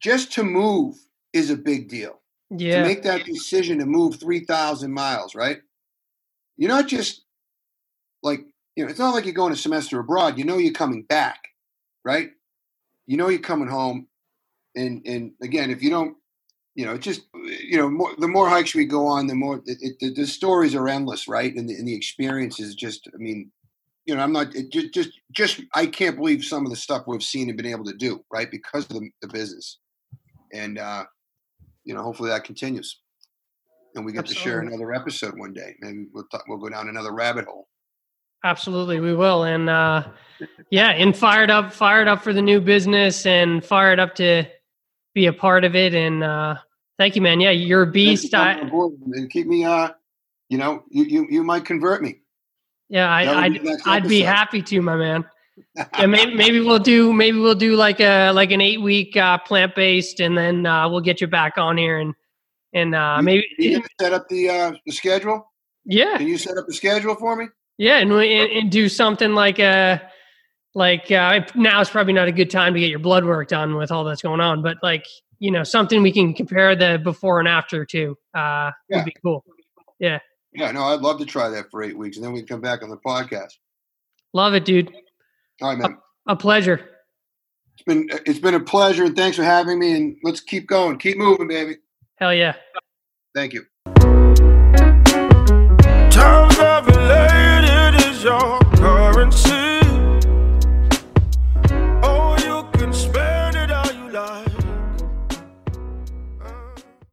just to move is a big deal. yeah. To make that decision to move 3,000 miles, right? You're not just like, you know, it's not like you're going a semester abroad. You know you're coming back, right? You know you're coming home. And, and again, if you don't, you know, just, you know, more, the more hikes we go on, the more, it, it, the, the stories are endless, right? And the, and the experiences just, I mean, you know, I'm not it just, just, just, I can't believe some of the stuff we've seen and been able to do, right? Because of the, the business. And, uh, you know, hopefully that continues, and we get to share another episode one day. Maybe we'll talk, we'll go down another rabbit hole. Absolutely, we will. And uh, yeah, and fired up, fired up for the new business, and fired up to be a part of it. And uh, thank you, man. Yeah, you're a beast. I, and keep me. Uh, you know, you you, you might convert me. yeah, I'd I'd, be I'd be happy to, my man. Yeah, maybe, maybe we'll do maybe we'll do like a like an eight week uh, plant based, and then uh, we'll get you back on here and and uh, You- maybe you set up the uh, the schedule. yeah Can you set up the schedule for me? Yeah, and, we- and, do something like uh like uh, now is probably not a good time to get your blood work done with all that's going on, but like you know something we can compare the before and after to uh, Yeah. would be cool. Yeah, no, I'd love to try that for eight weeks, and then we'd come back on the podcast. Love it, dude. All right, man. A pleasure. It's been it's been a pleasure, and thanks for having me. And let's keep going, keep moving, baby. Hell yeah. Thank you. Your